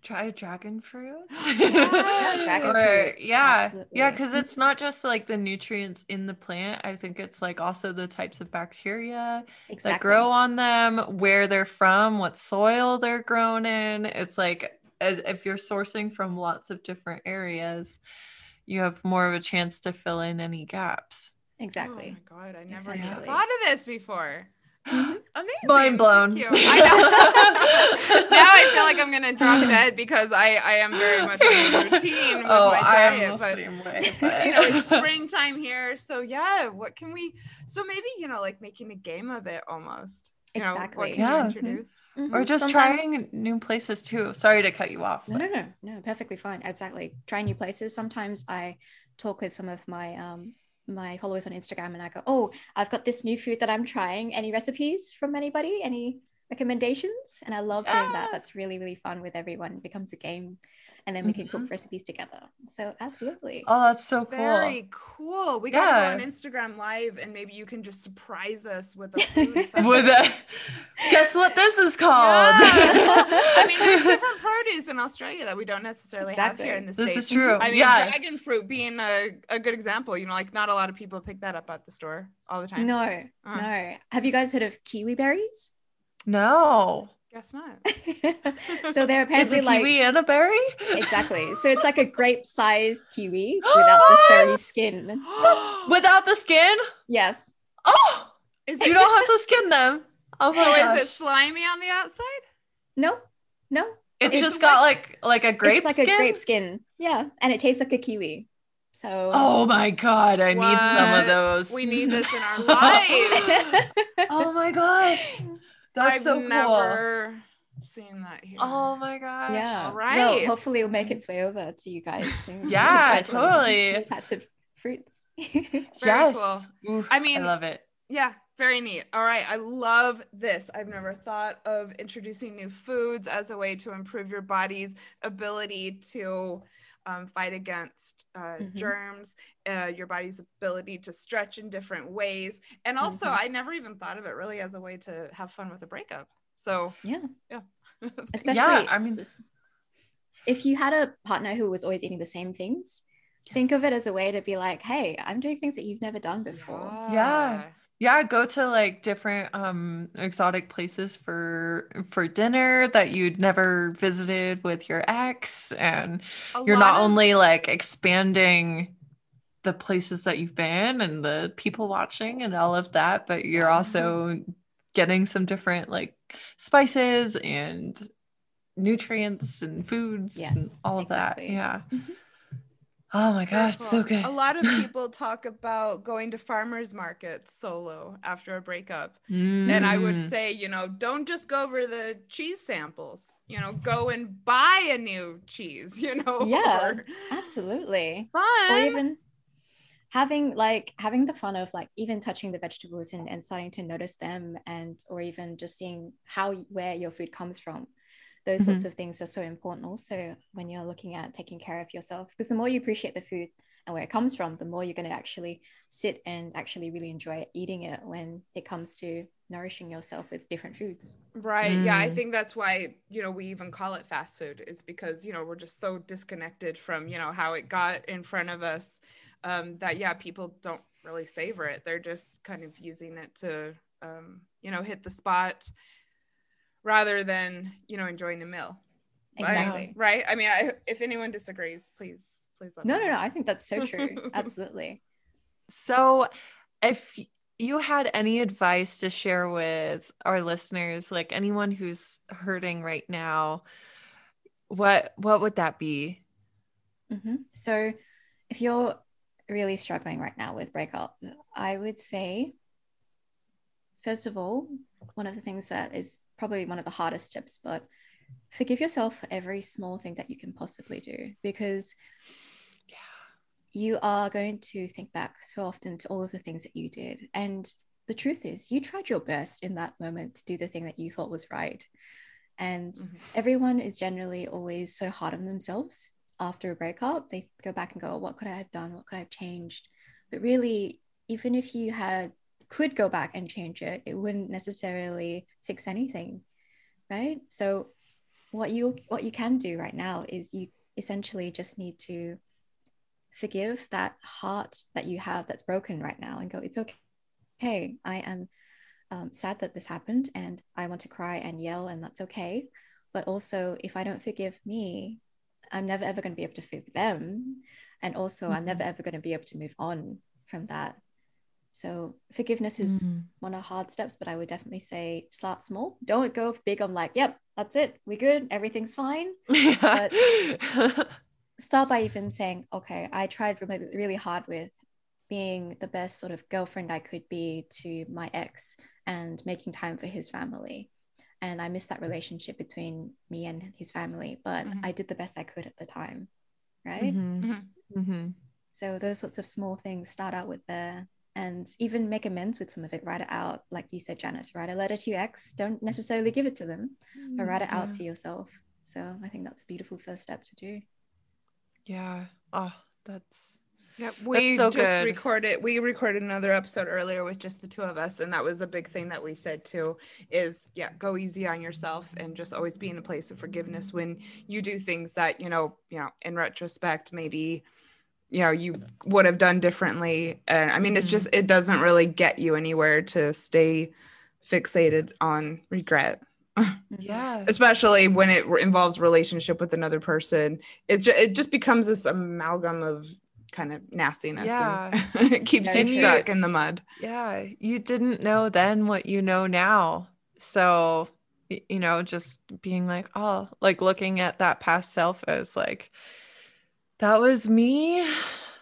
Try dragon fruit [LAUGHS] Yeah, [LAUGHS] dragon or fruit. yeah yeah because it's not just like the nutrients in the plant i think it's like also the types of bacteria Exactly. that grow on them where they're from what soil they're grown in it's like as if you're sourcing from lots of different areas you have more of a chance to fill in any gaps Exactly. Oh my god, I never Exactly. thought of this before. [GASPS] Amazing. Mind blown. Thank you. [LAUGHS] I [LAUGHS] now I feel like I'm gonna drop dead because I I am very much in a routine with oh my i diet. am the but same way [LAUGHS] but you know, it's springtime here, so yeah. What can we? So maybe you know, like making a game of it almost. You know, Exactly. what can Yeah. you Mhm. introduce? Mhm. or just Sometimes- trying new places too sorry to cut you off No, but- no, no, no, perfectly fine. Exactly. Try new places. Sometimes I talk with some of my um my followers on Instagram and I go, Oh, I've got this new food that I'm trying. Any recipes from anybody? Any recommendations. And I love doing that. Ah. That's really, really fun with everyone. It becomes a game and then we can cook Mhm. recipes together. So absolutely. Oh, that's so cool. Very cool. We got to go on Instagram live and maybe you can just surprise us with a food. [LAUGHS] With a guess what this is called? Yeah. I mean, there's [LAUGHS] different produce in Australia that we don't necessarily have here in the this States. is true. I mean, yeah. dragon fruit being a, a good example, you know, like not a lot of people pick that up at the store all the time. No, Uh. no. Have you guys heard of kiwi berries? No. Guess not. [LAUGHS] [LAUGHS] so they're It's a apparently like kiwi and a berry? exactly. So it's like a grape-sized kiwi [GASPS] without the furry skin. [GASPS] Without the skin? Yes. Oh, is you it, don't [LAUGHS] have to skin them. Oh so gosh. is it slimy on the outside? No. No. it's, it's just got like like a grape it's like skin. a grape skin. Yeah, and it tastes like a kiwi. So. Oh my god, I need some of those. We need this in our lives. oh my gosh. That's I've so cool. never seen that here. Oh my gosh. yeah. All Well, hopefully it'll make its way over to you guys soon. [LAUGHS] Yeah, totally. [LAUGHS] types of fruits. [LAUGHS] Very yes. Ooh, I mean- I love it. Yeah, very neat. All right, I love this. I've never thought of introducing new foods as a way to improve your body's ability to um, fight against uh, Mhm. germs, uh, your body's ability to stretch in different ways. And also, Mhm. I never even thought of it really as a way to have fun with a breakup. So, yeah. yeah. [LAUGHS] Especially I I mean- mean if you had a partner who was always eating the same things, think of it as a way to be like, hey, I'm doing things that you've never done before. Yeah. yeah go to like different um exotic places for for dinner that you'd never visited with your ex and A you're not of- only like expanding the places that you've been and the people watching and all of that but you're also getting some different like spices and nutrients and foods and all of that exactly. yeah Mhm. Oh my gosh so good A lot of [LAUGHS] people talk about going to farmers markets solo after a breakup. And I would Mm. say, you know, don't just go over the cheese samples. You know, go and buy a new cheese, [LAUGHS] you know. Yeah. or- Absolutely. Fun. Or even having like having the fun of like even touching the vegetables and, and starting to notice them and or even just seeing how where your food comes from those sorts of things are so important also when you're looking at taking care of yourself because the more you appreciate the food and where it comes from the more you're going to actually sit and actually really enjoy eating it when it comes to nourishing yourself with different foods Right. Yeah. I Mm. think that's why, you know, we even call it fast food is because, you know, we're just so disconnected from, you know, how it got in front of us um, that, yeah, people don't really savor it. They're just kind of using it to, um, you know, hit the spot rather than, you know, enjoying the meal. I- exactly right. I mean, I, if anyone disagrees, please, please let no me no know. no i think that's so [LAUGHS] true absolutely So, if you had any advice to share with our listeners, like anyone who's hurting right now, what what would that be? Mhm. So, if you're really struggling right now with breakup, I would say, first of all, one of the things that is probably one of the hardest steps, but forgive yourself for every small thing that you can possibly do because you are going to think back so often to all of the things that you did. And the truth is, you tried your best in that moment to do the thing that you thought was right. And Mhm. everyone is generally always so hard on themselves after a breakup. They go back and go, What could I have done? What could I have changed? But really, even if you had could go back and change it, it wouldn't necessarily fix anything. Right. So what you what you can do right now is you essentially just need to forgive that heart that you have that's broken right now and go, it's okay. Hey, I am um, sad that this happened and I want to cry and yell, and that's okay. But also, if I don't forgive me, I'm never ever going to be able to forgive them. And also, I'm never ever going to be able to move on from that. So, forgiveness is Mm. one of the hard steps, but I would definitely say start small. Don't go big on like, yep, that's it. We're good. Everything's fine. [LAUGHS] Yeah. [LAUGHS] start by even saying, okay, I tried really, really hard with being the best sort of girlfriend I could be to my ex and making time for his family. And I missed that relationship between me and his family, but Mhm. I did the best I could at the time. Right. Mhm. Mhm. Mhm. So those sorts of small things start out with there and even make amends with some of it. Write it out, like you said, Janice. Write a letter to your ex. Don't mm-hmm. necessarily give it to them, but mm, write it out Yeah. to yourself. So I think that's a beautiful first step to do. Yeah. Oh, that's yeah. we so just good. recorded. We recorded another episode earlier with just the two of us, and that was a big thing that we said too. Is yeah, go easy on yourself, and just always be in a place of forgiveness when you do things that you know, you know, in retrospect, maybe you know you would have done differently. And I mean, it's just it doesn't really get you anywhere to stay fixated on regret yeah. especially when it involves relationship with another person it, ju- it just becomes this amalgam of kind of nastiness Yeah. and [LAUGHS] it keeps Yeah, you you- stuck in the mud Yeah. You didn't know then what you know now. So, you know, just being like, oh, like looking at that past self as like, that was me.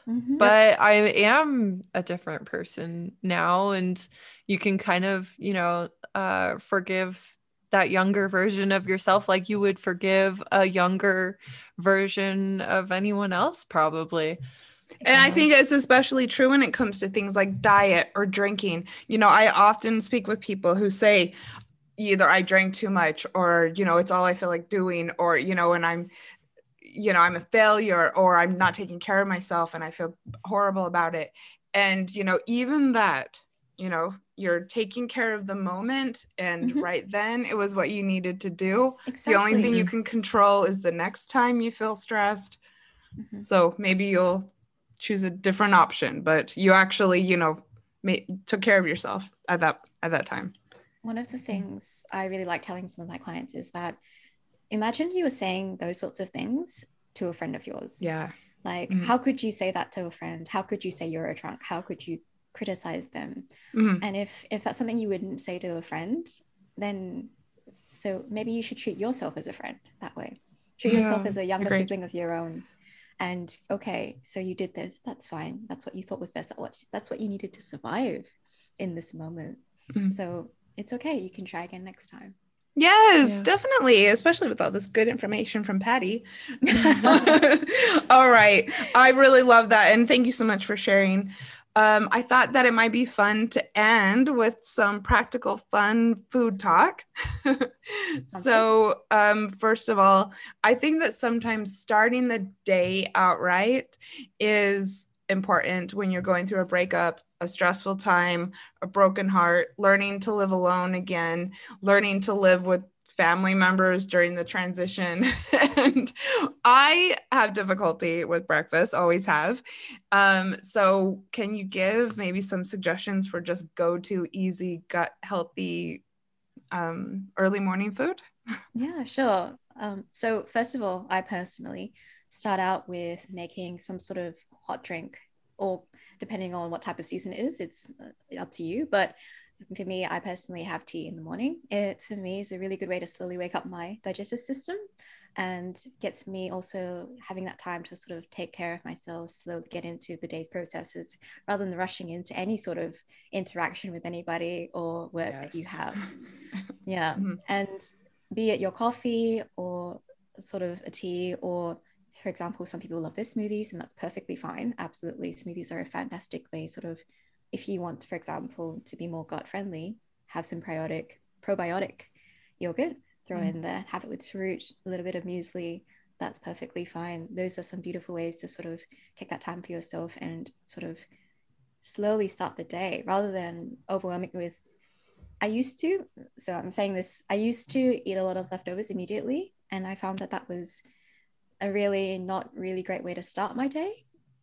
Mhm. but I am a different person now and you can kind of, you know, uh forgive that younger version of yourself like you would forgive a younger version of anyone else probably. And I think it's especially true when it comes to things like diet or drinking. You know, I often speak with people who say either I drank too much or, you know, it's all I feel like doing or, you know, and I'm, you know, I'm a failure or I'm not taking care of myself and I feel horrible about it. And, you know, even that, you know, you're taking care of the moment and Mhm. right then it was what you needed to do. The only thing you can control is the next time you feel stressed. Mhm. So maybe you'll choose a different option, but you actually, you know, ma- took care of yourself at that at that time. One of the things I really like telling some of my clients is that imagine you were saying those sorts of things to a friend of yours. Yeah. Like, Mhm. how could you say that to a friend? How could you say you're a drunk? How could you criticize them? Mhm. And if if that's something you wouldn't say to a friend, then so maybe you should treat yourself as a friend that way. Treat yourself as a younger agreed. sibling of your own. And okay, so you did this. That's fine. That's what you thought was best. That what that's what you needed to survive in this moment. Mhm. So it's okay. You can try again next time. Yes, Yeah. definitely, especially with all this good information from Paddy. [LAUGHS] [LAUGHS] all right. I really love that. And thank you so much for sharing. Um, I thought that it might be fun to end with some practical, fun food talk. [LAUGHS] so, um, first of all, I think that sometimes starting the day outright is important when you're going through a breakup, a stressful time, a broken heart, learning to live alone again, learning to live with family members during the transition. [LAUGHS] and I have difficulty with breakfast, always have. Um, so, can you give maybe some suggestions for just go to easy, gut healthy um, early morning food? Yeah, sure. Um, so first of all, I personally start out with making some sort of hot drink, or depending on what type of season it is, it's uh, up to you. But for me, I personally have tea in the morning. It for me is a really good way to slowly wake up my digestive system, and gets me also having that time to sort of take care of myself, slowly get into the day's processes, rather than rushing into any sort of interaction with anybody or work that you have. [LAUGHS] Yeah. Mhm. And be it your coffee or sort of a tea, or for example, some people love their smoothies, and that's perfectly fine. Absolutely. Smoothies are a fantastic way, sort of, if you want, for example, to be more gut friendly, have some probiotic, probiotic yogurt, throw Mm. in there, have it with fruit, a little bit of muesli. That's perfectly fine. Those are some beautiful ways to sort of take that time for yourself and sort of slowly start the day rather than overwhelming with I used to, so I'm saying this, I used to eat a lot of leftovers immediately. And I found that that was a really not really great way to start my day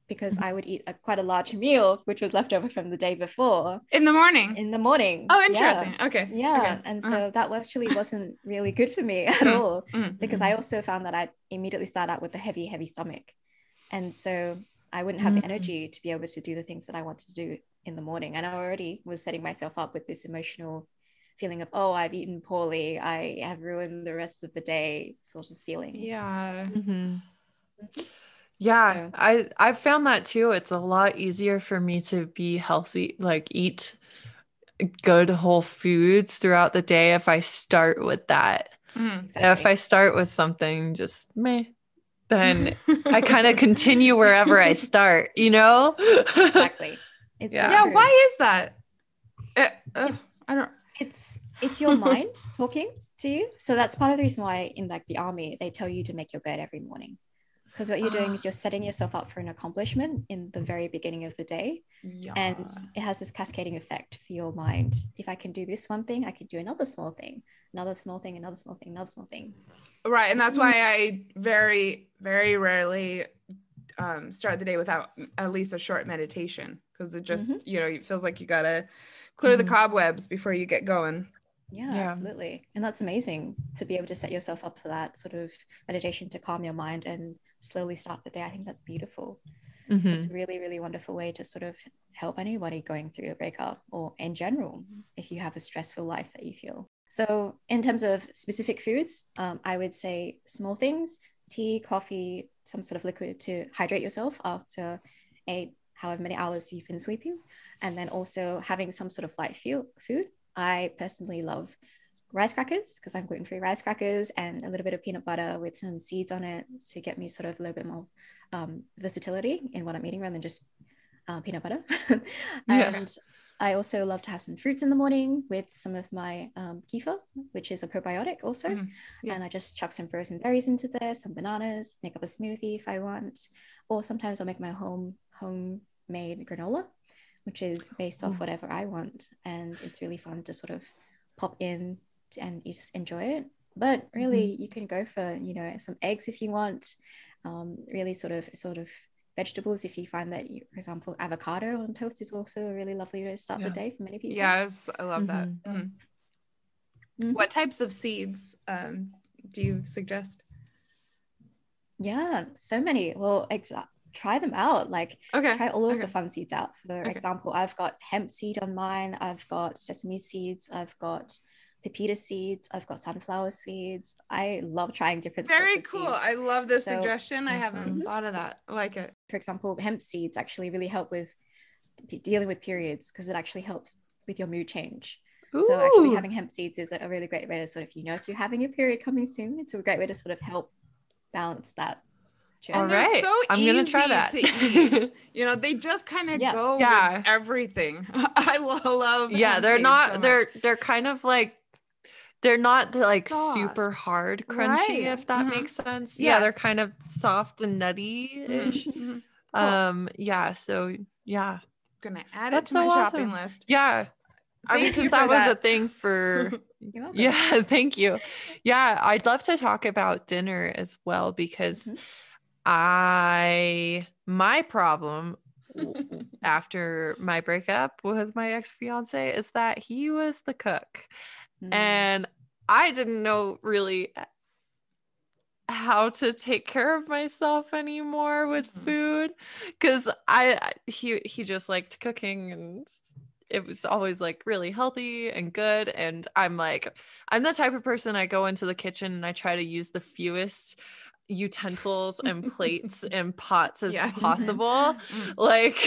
because I would eat a, quite a large meal, which was left over from the day before In the morning. in the morning. oh, Yeah. interesting. Okay. Yeah. Okay. And Uh-huh. so that actually wasn't really good for me [LAUGHS] at Mm. all Mm, because mm, I also found that I'd immediately start out with a heavy, heavy stomach. And so I wouldn't have the energy to be able to do the things that I wanted to do in the morning. And I already was setting myself up with this emotional feeling of, oh, I've eaten poorly. I have ruined the rest of the day sort of feelings. Yeah. Mhm. Yeah, So- I I've found that too. It's a lot easier for me to be healthy, like eat good whole foods throughout the day if I start with that. Mm. If I start with something just meh, then I kind of [LAUGHS] continue wherever I start, you know? exactly. It's Yeah. so Yeah, why is that? Uh, uh, It's- I don't. It's it's your [LAUGHS] mind talking to you. So that's part of the reason why in like the army they tell you to make your bed every morning. Because what you're doing is [GASPS] you're setting yourself up for an accomplishment in the very beginning of the day. Yeah. and it has this cascading effect for your mind. If i can do this one thing i can do another small thing another small thing another small thing another small thing. Right, and that's why I very, very rarely um, start the day without at least a short meditation. Because it just, you know, it feels like you gotta clear the Mhm. cobwebs before you get going. yeah, Yeah. absolutely and that's amazing to be able to set yourself up for that sort of meditation to calm your mind and slowly start the day i think that's beautiful Mhm. it's a really really wonderful way to sort of help anybody going through a breakup or in general if you have a stressful life that you feel so in terms of specific foods um, i would say small things tea coffee some sort of liquid to hydrate yourself after eight however many hours you've been sleeping and then also having some sort of light feel, food i personally love rice crackers because i'm gluten-free rice crackers and a little bit of peanut butter with some seeds on it to get me sort of a little bit more um, versatility in what I'm eating rather than just uh, peanut butter. [LAUGHS] Yeah. and I also love to have some fruits in the morning with some of my um, kefir, which is a probiotic also. Mhm. Yeah. And I just chuck some frozen berries into there, some bananas, make up a smoothie if I want. Or sometimes I'll make my home homemade granola, which is based off whatever I want. And it's really fun to sort of pop in and you just enjoy it. But really, you can go for you know some eggs if you want. Um, really sort of sort of vegetables if you find that you, for example avocado on toast is also a really lovely way to start Yeah. the day for many people Yes, I love that. Mhm. Mhm. Mhm. What types of seeds um, do you suggest? yeah so many well exa- try them out like Okay. try all of okay. the fun seeds out for Okay. example i've got hemp seed on mine i've got sesame seeds i've got pepita seeds i've got sunflower seeds i love trying different Very cool. seeds. I love this So- suggestion. I haven't mm-hmm. thought of that. I like it. for example, hemp seeds actually really help with dealing with periods because it actually helps with your mood change. So actually having hemp seeds is a a really great way to sort of, you know, if you're having a period coming soon, it's a great way to sort of help balance that. All And they're right. so I'm gonna try easy that. to [LAUGHS] eat. You know, they just kind of Yeah. go Yeah. with everything. [LAUGHS] I love. yeah they're not so they're they're kind of like they're not like super hard crunchy Right. if that Mhm. makes sense Yeah. yeah they're kind of soft and nutty ish Mhm. um yeah so yeah Gonna add That's it to so my shopping list. yeah i mean because that for was a thing for [LAUGHS] yeah thank you yeah i'd love to talk about dinner as well because Mhm. I my problem [LAUGHS] after my breakup with my ex-fiance is that he was the cook Mm. and I didn't know really how to take care of myself anymore with Mhm. food because I I- he he just liked cooking and it was always like really healthy and good and I'm like I'm the type of person I go into the kitchen and I try to use the fewest utensils and plates [LAUGHS] and pots as possible [LAUGHS] Mm. like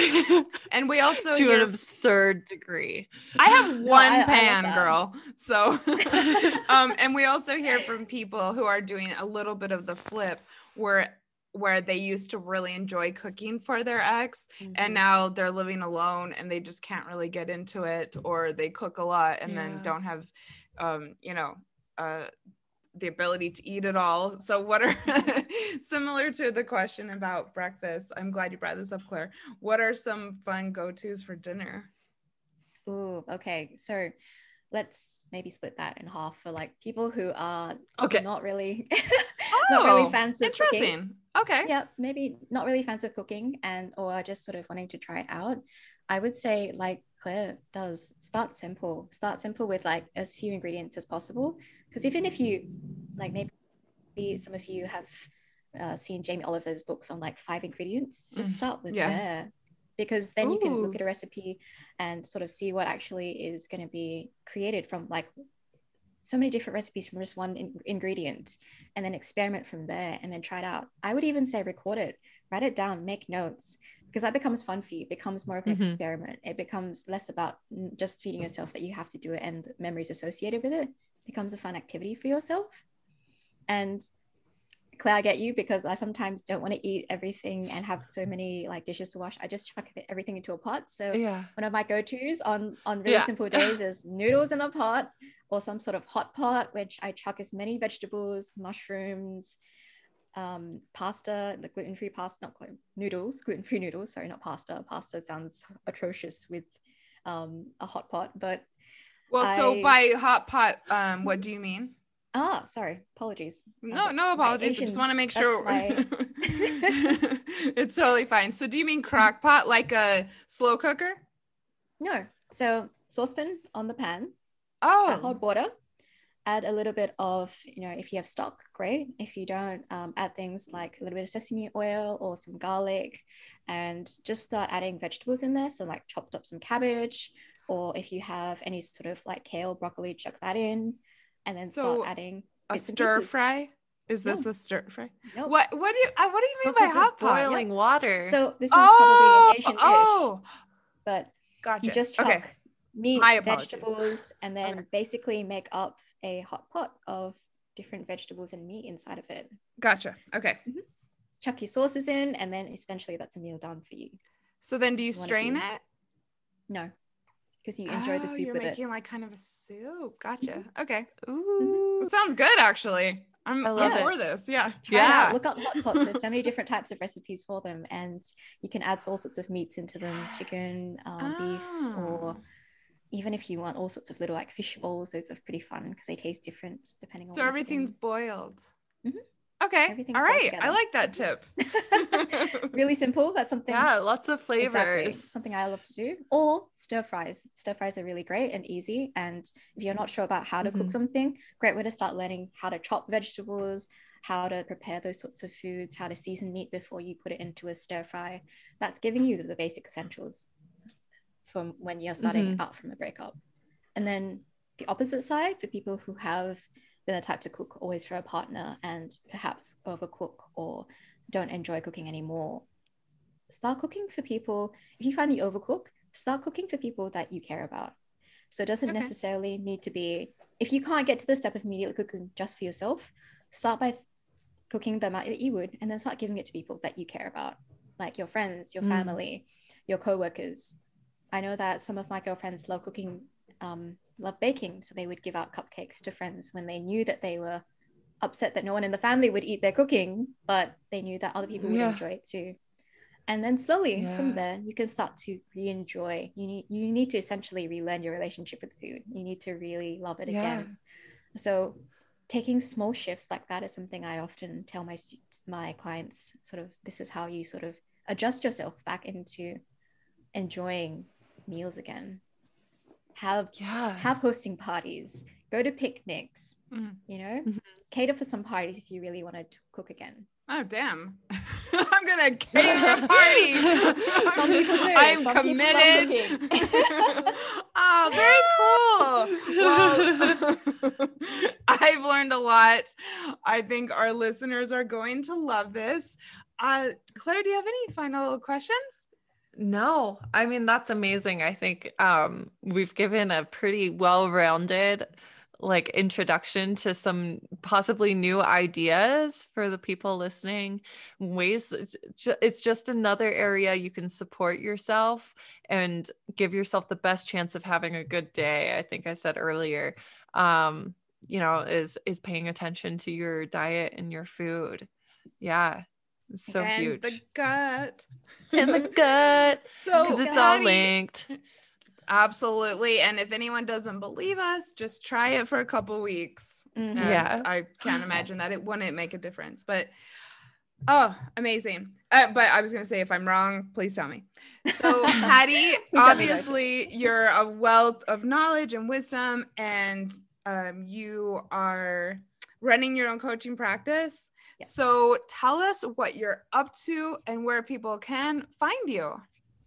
And we also to an absurd degree I have [LAUGHS] one I- I pan, that. girl. So, um, and we also hear from people who are doing a little bit of the flip, where where they used to really enjoy cooking for their ex, and Mhm. now they're living alone and they just can't really get into it, or they cook a lot and then don't have, um, you know, uh, the ability to eat it all. So, what are [LAUGHS] similar to the question about breakfast? I'm glad you brought this up, Clair. What are some fun go tos for dinner? Ooh, okay. So let's maybe split that in half for like people who are Okay. not really [LAUGHS] not really Oh, fans of cooking. Okay. yeah maybe not really fans of cooking and or just sort of wanting to try it out i would say like clair does start simple start simple with like as few ingredients as possible because even if you like maybe some of you have uh, seen jamie oliver's books on like five ingredients just Mm, start with yeah. there because then you can look at a recipe and sort of see what actually is going to be created from like so many different recipes from just one in- ingredient and then experiment from there and then try it out. I would even say record it, write it down, make notes because that becomes fun for you. It becomes more of an Mhm. experiment. It becomes less about just feeding yourself that you have to do it and memories associated with it. Becomes a fun activity for yourself. And Clair, I get you because I sometimes don't want to eat everything and have so many like dishes to wash. I just chuck everything into a pot. So Yeah. one of my go-tos on on really Yeah. simple days is [LAUGHS] noodles in a pot or some sort of hot pot, which I chuck as many vegetables, mushrooms, um, pasta, the gluten-free pasta, not gluten, noodles, gluten-free noodles. Sorry, not pasta. Pasta sounds atrocious with um, a hot pot, but Well, so I- by hot pot, um, what do you mean? ah, sorry, apologies. No, no apologies. I just want to make sure my- [LAUGHS] [LAUGHS] it's totally fine. So, do you mean crock pot like a slow cooker? No, so saucepan on the pan, Oh, hot water add a little bit of you know if you have stock great if you don't um, add things like a little bit of sesame oil or some garlic and just start adding vegetables in there so like chopped up some cabbage or if you have any sort of like kale broccoli chuck that in and then So, start adding a stir fry. Is this No. the stir fry? Nope. What? What do you? Uh, what do you mean by Because hot pot? boiling water. so this is Oh, probably an asian dish oh, but gotcha. you just chuck okay. meat vegetables and then Okay. basically make up a hot pot of different vegetables and meat inside of it Gotcha. Okay. chuck your sauces in, and then essentially that's a meal done for you. So then, do you strain be- it? No, because you enjoy the Oh, soup You're making it. like kind of a soup. Gotcha. Okay. Ooh. Sounds good, actually. I'm, I I'm love it. for this. Yeah. Try. Yeah. Look up hot pots. There's so many [LAUGHS] different types of recipes for them, and you can add all sorts of meats into them: chicken, um, beef, or Oh. even if you want all sorts of little like fish balls. Those are pretty fun because they taste different depending on. So everything's boiled. Mhm. Okay. Everything's All. I like that tip. [LAUGHS] [LAUGHS] really simple. That's something. Yeah, lots of Exactly. flavors. Something I love to do. Or stir fries. Stir fries are really great and easy. And if you're not sure about how to cook Mhm. something, great way to start learning how to chop vegetables, how to prepare those sorts of foods, how to season meat before you put it into a stir fry. That's giving you the basic essentials from when you're starting Mhm. out from a breakup. And then the opposite side for people who have been the type to cook always for a partner and perhaps overcook or don't enjoy cooking anymore start cooking for people if you find you overcook start cooking for people that you care about so it doesn't Okay. necessarily need to be if you can't get to the step of immediately cooking just for yourself start by cooking the amount that you would and then start giving it to people that you care about like your friends your Mm. family your co-workers i know that some of my girlfriends love cooking um, love baking so they would give out cupcakes to friends when they knew that they were upset that no one in the family would eat their cooking but they knew that other people would Yeah. enjoy it too and then slowly Yeah. from there you can start to re-enjoy you need you need to essentially relearn your relationship with food you need to really love it Yeah. again so taking small shifts like that is something i often tell my my clients sort of this is how you sort of adjust yourself back into enjoying meals again have Yeah. have hosting parties go to picnics Mhm. you know Mhm. cater for some parties if you really want to cook again Oh damn! [LAUGHS] I'm gonna cater a [LAUGHS] party. Some people do. [LAUGHS] I'm Some committed. oh, very cool. Well, I've learned a lot. I think our listeners are going to love this. Uh, Clair, do you have any final questions? No, I mean that's amazing. I think um we've given a pretty well-rounded like introduction to some possibly new ideas for the people listening. Ways it's just another area you can support yourself and give yourself the best chance of having a good day. I think I said earlier. Um you know is is paying attention to your diet and your food. Yeah. It's so and huge. The gut. and the [LAUGHS] gut so because it's all linked. Absolutely. And if anyone doesn't believe us, just try it for a couple weeks. Mhm. Yeah. I can't [LAUGHS] imagine that it wouldn't make a difference. But oh, amazing. Uh, but I was going to say, if I'm wrong, please tell me. So, Paddy, let me know. obviously, you're a wealth of knowledge and wisdom, and um, you are running your own coaching practice. So, tell us what you're up to and where people can find you.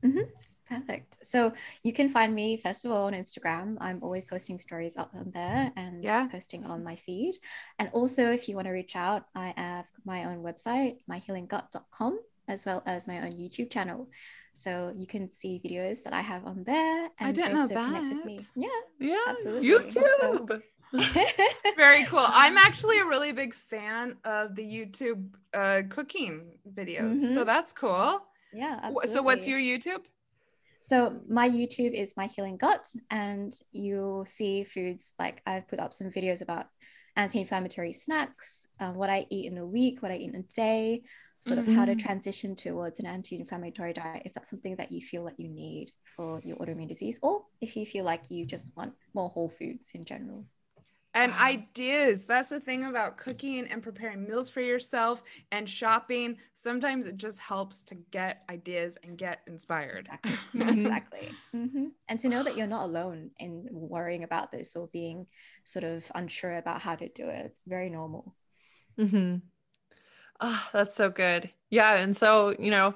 Mm-hmm. Perfect. So you can find me first of all on Instagram. I'm always posting stories up on there and Yeah. posting on my feed. And also, if you want to reach out, I have my own website, myhealinggut.com, as well as my own YouTube channel. So you can see videos that I have on there. And didn't know connect with me. that. Yeah, Yeah, Absolutely. YouTube. [LAUGHS] Very cool. I'm [LAUGHS] actually a really big fan of the YouTube uh, cooking videos. So Mhm. that's cool. yeah. Wh- So what's your YouTube? So my YouTube is my healing gut, and you'll see foods like I've put up some videos about anti-inflammatory snacks, um, what I eat in a week, what I eat in a day, sort of how to Mhm. transition towards an anti-inflammatory diet if that's something that you feel that you need for your autoimmune disease, or if you feel like you just want more whole foods in general. And ideas. That's the thing about cooking and preparing meals for yourself and shopping. Sometimes it just helps to get ideas and get inspired. Exactly. [LAUGHS] [LAUGHS] Exactly. hmm And to know that you're not [SIGHS] alone in worrying about this or being sort of unsure about how to do it. It's very normal. Mm-hmm. Oh, that's so good. Yeah. And so, you know,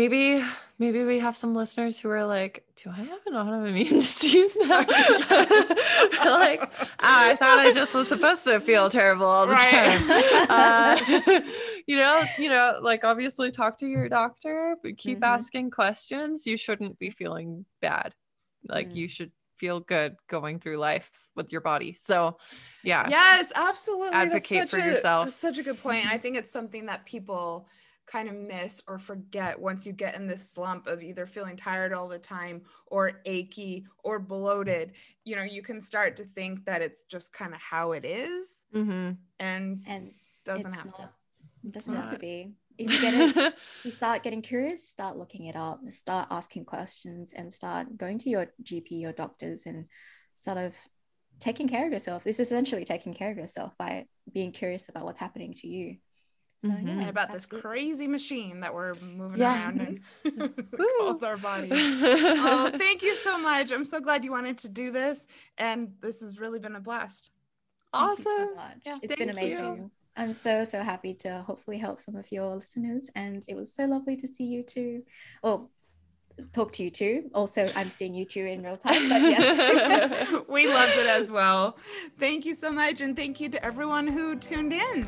maybe, maybe we have some listeners who are like, do I have an autoimmune [LAUGHS] disease now? [LAUGHS] like, "Ah, I thought I just was supposed to feel terrible all the Right. time. [LAUGHS] Uh, you know, you know, like obviously talk to your doctor, but keep Mhm. asking questions. You shouldn't be feeling bad. Like Mm. you should feel good going through life with your body. So yeah. Yes, absolutely. Advocate for a- yourself. That's such a good point. I think it's something that people kind of miss or forget once you get in this slump of either feeling tired all the time or achy or bloated. You know, you can start to think that it's just kind of how it is Mm-hmm. and And doesn't it's have not, to. it doesn't have to be. If you get it, [LAUGHS] you start getting curious, start looking it up, start asking questions, and start going to your GP, your doctors, and sort of taking care of yourself. This is essentially taking care of yourself by being curious about what's happening to you. So, Mhm. yeah, and about this absolutely. crazy machine that we're moving Yeah. around and [LAUGHS] Woo. called our body. oh, [LAUGHS] thank you so much. I'm so glad you wanted to do this. And this has really been a blast. Thank you so awesome. much. Yeah, it's been thank you. amazing. I'm so so happy to hopefully help some of your listeners, and it was so lovely to see you too, or talk to you too. Also, I'm seeing you too in real time. But yes, [LAUGHS] we loved it as well. Thank you so much. And thank you to everyone who tuned in.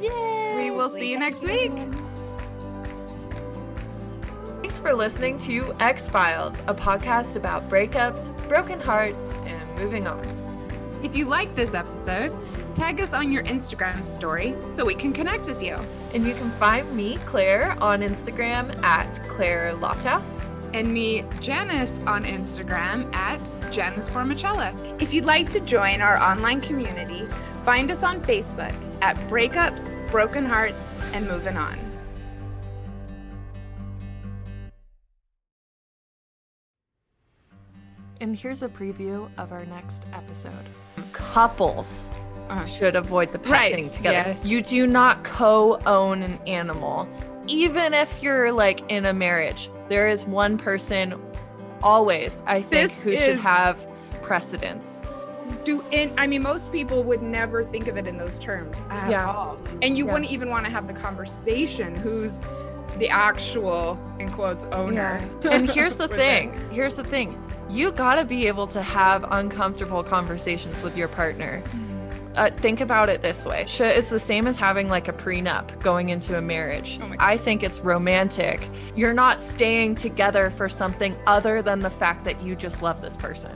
Yay. We will see you next week. Thanks for listening to Ex Philes, a podcast about breakups, broken hearts, and moving on. If you like this episode, tag us on your Instagram story so we can connect with you. And you can find me, Clair, on Instagram at Clair Lofthouse. and me, Janice, on Instagram at Janice Formichella. If you'd like to join our online community, find us on Facebook at Breakups, Broken Hearts, and Moving On. And here's a preview of our next episode. Couples Uh, should avoid the pet Right, thing together. yes. You do not co-own an animal. Even if you're like in a marriage, there is one person always, I think, This who should have precedence. Do and I mean most people would never think of it in those terms at Yeah. all. And you Yeah. wouldn't even want to have the conversation who's the actual in quotes owner. [LAUGHS] And here's the thing. it. Here's the thing. You got to be able to have uncomfortable conversations with your partner. Uh, think about it this way. Sh- It's the same as having like a prenup going into a marriage. Oh I think it's romantic. You're not staying together for something other than the fact that you just love this person.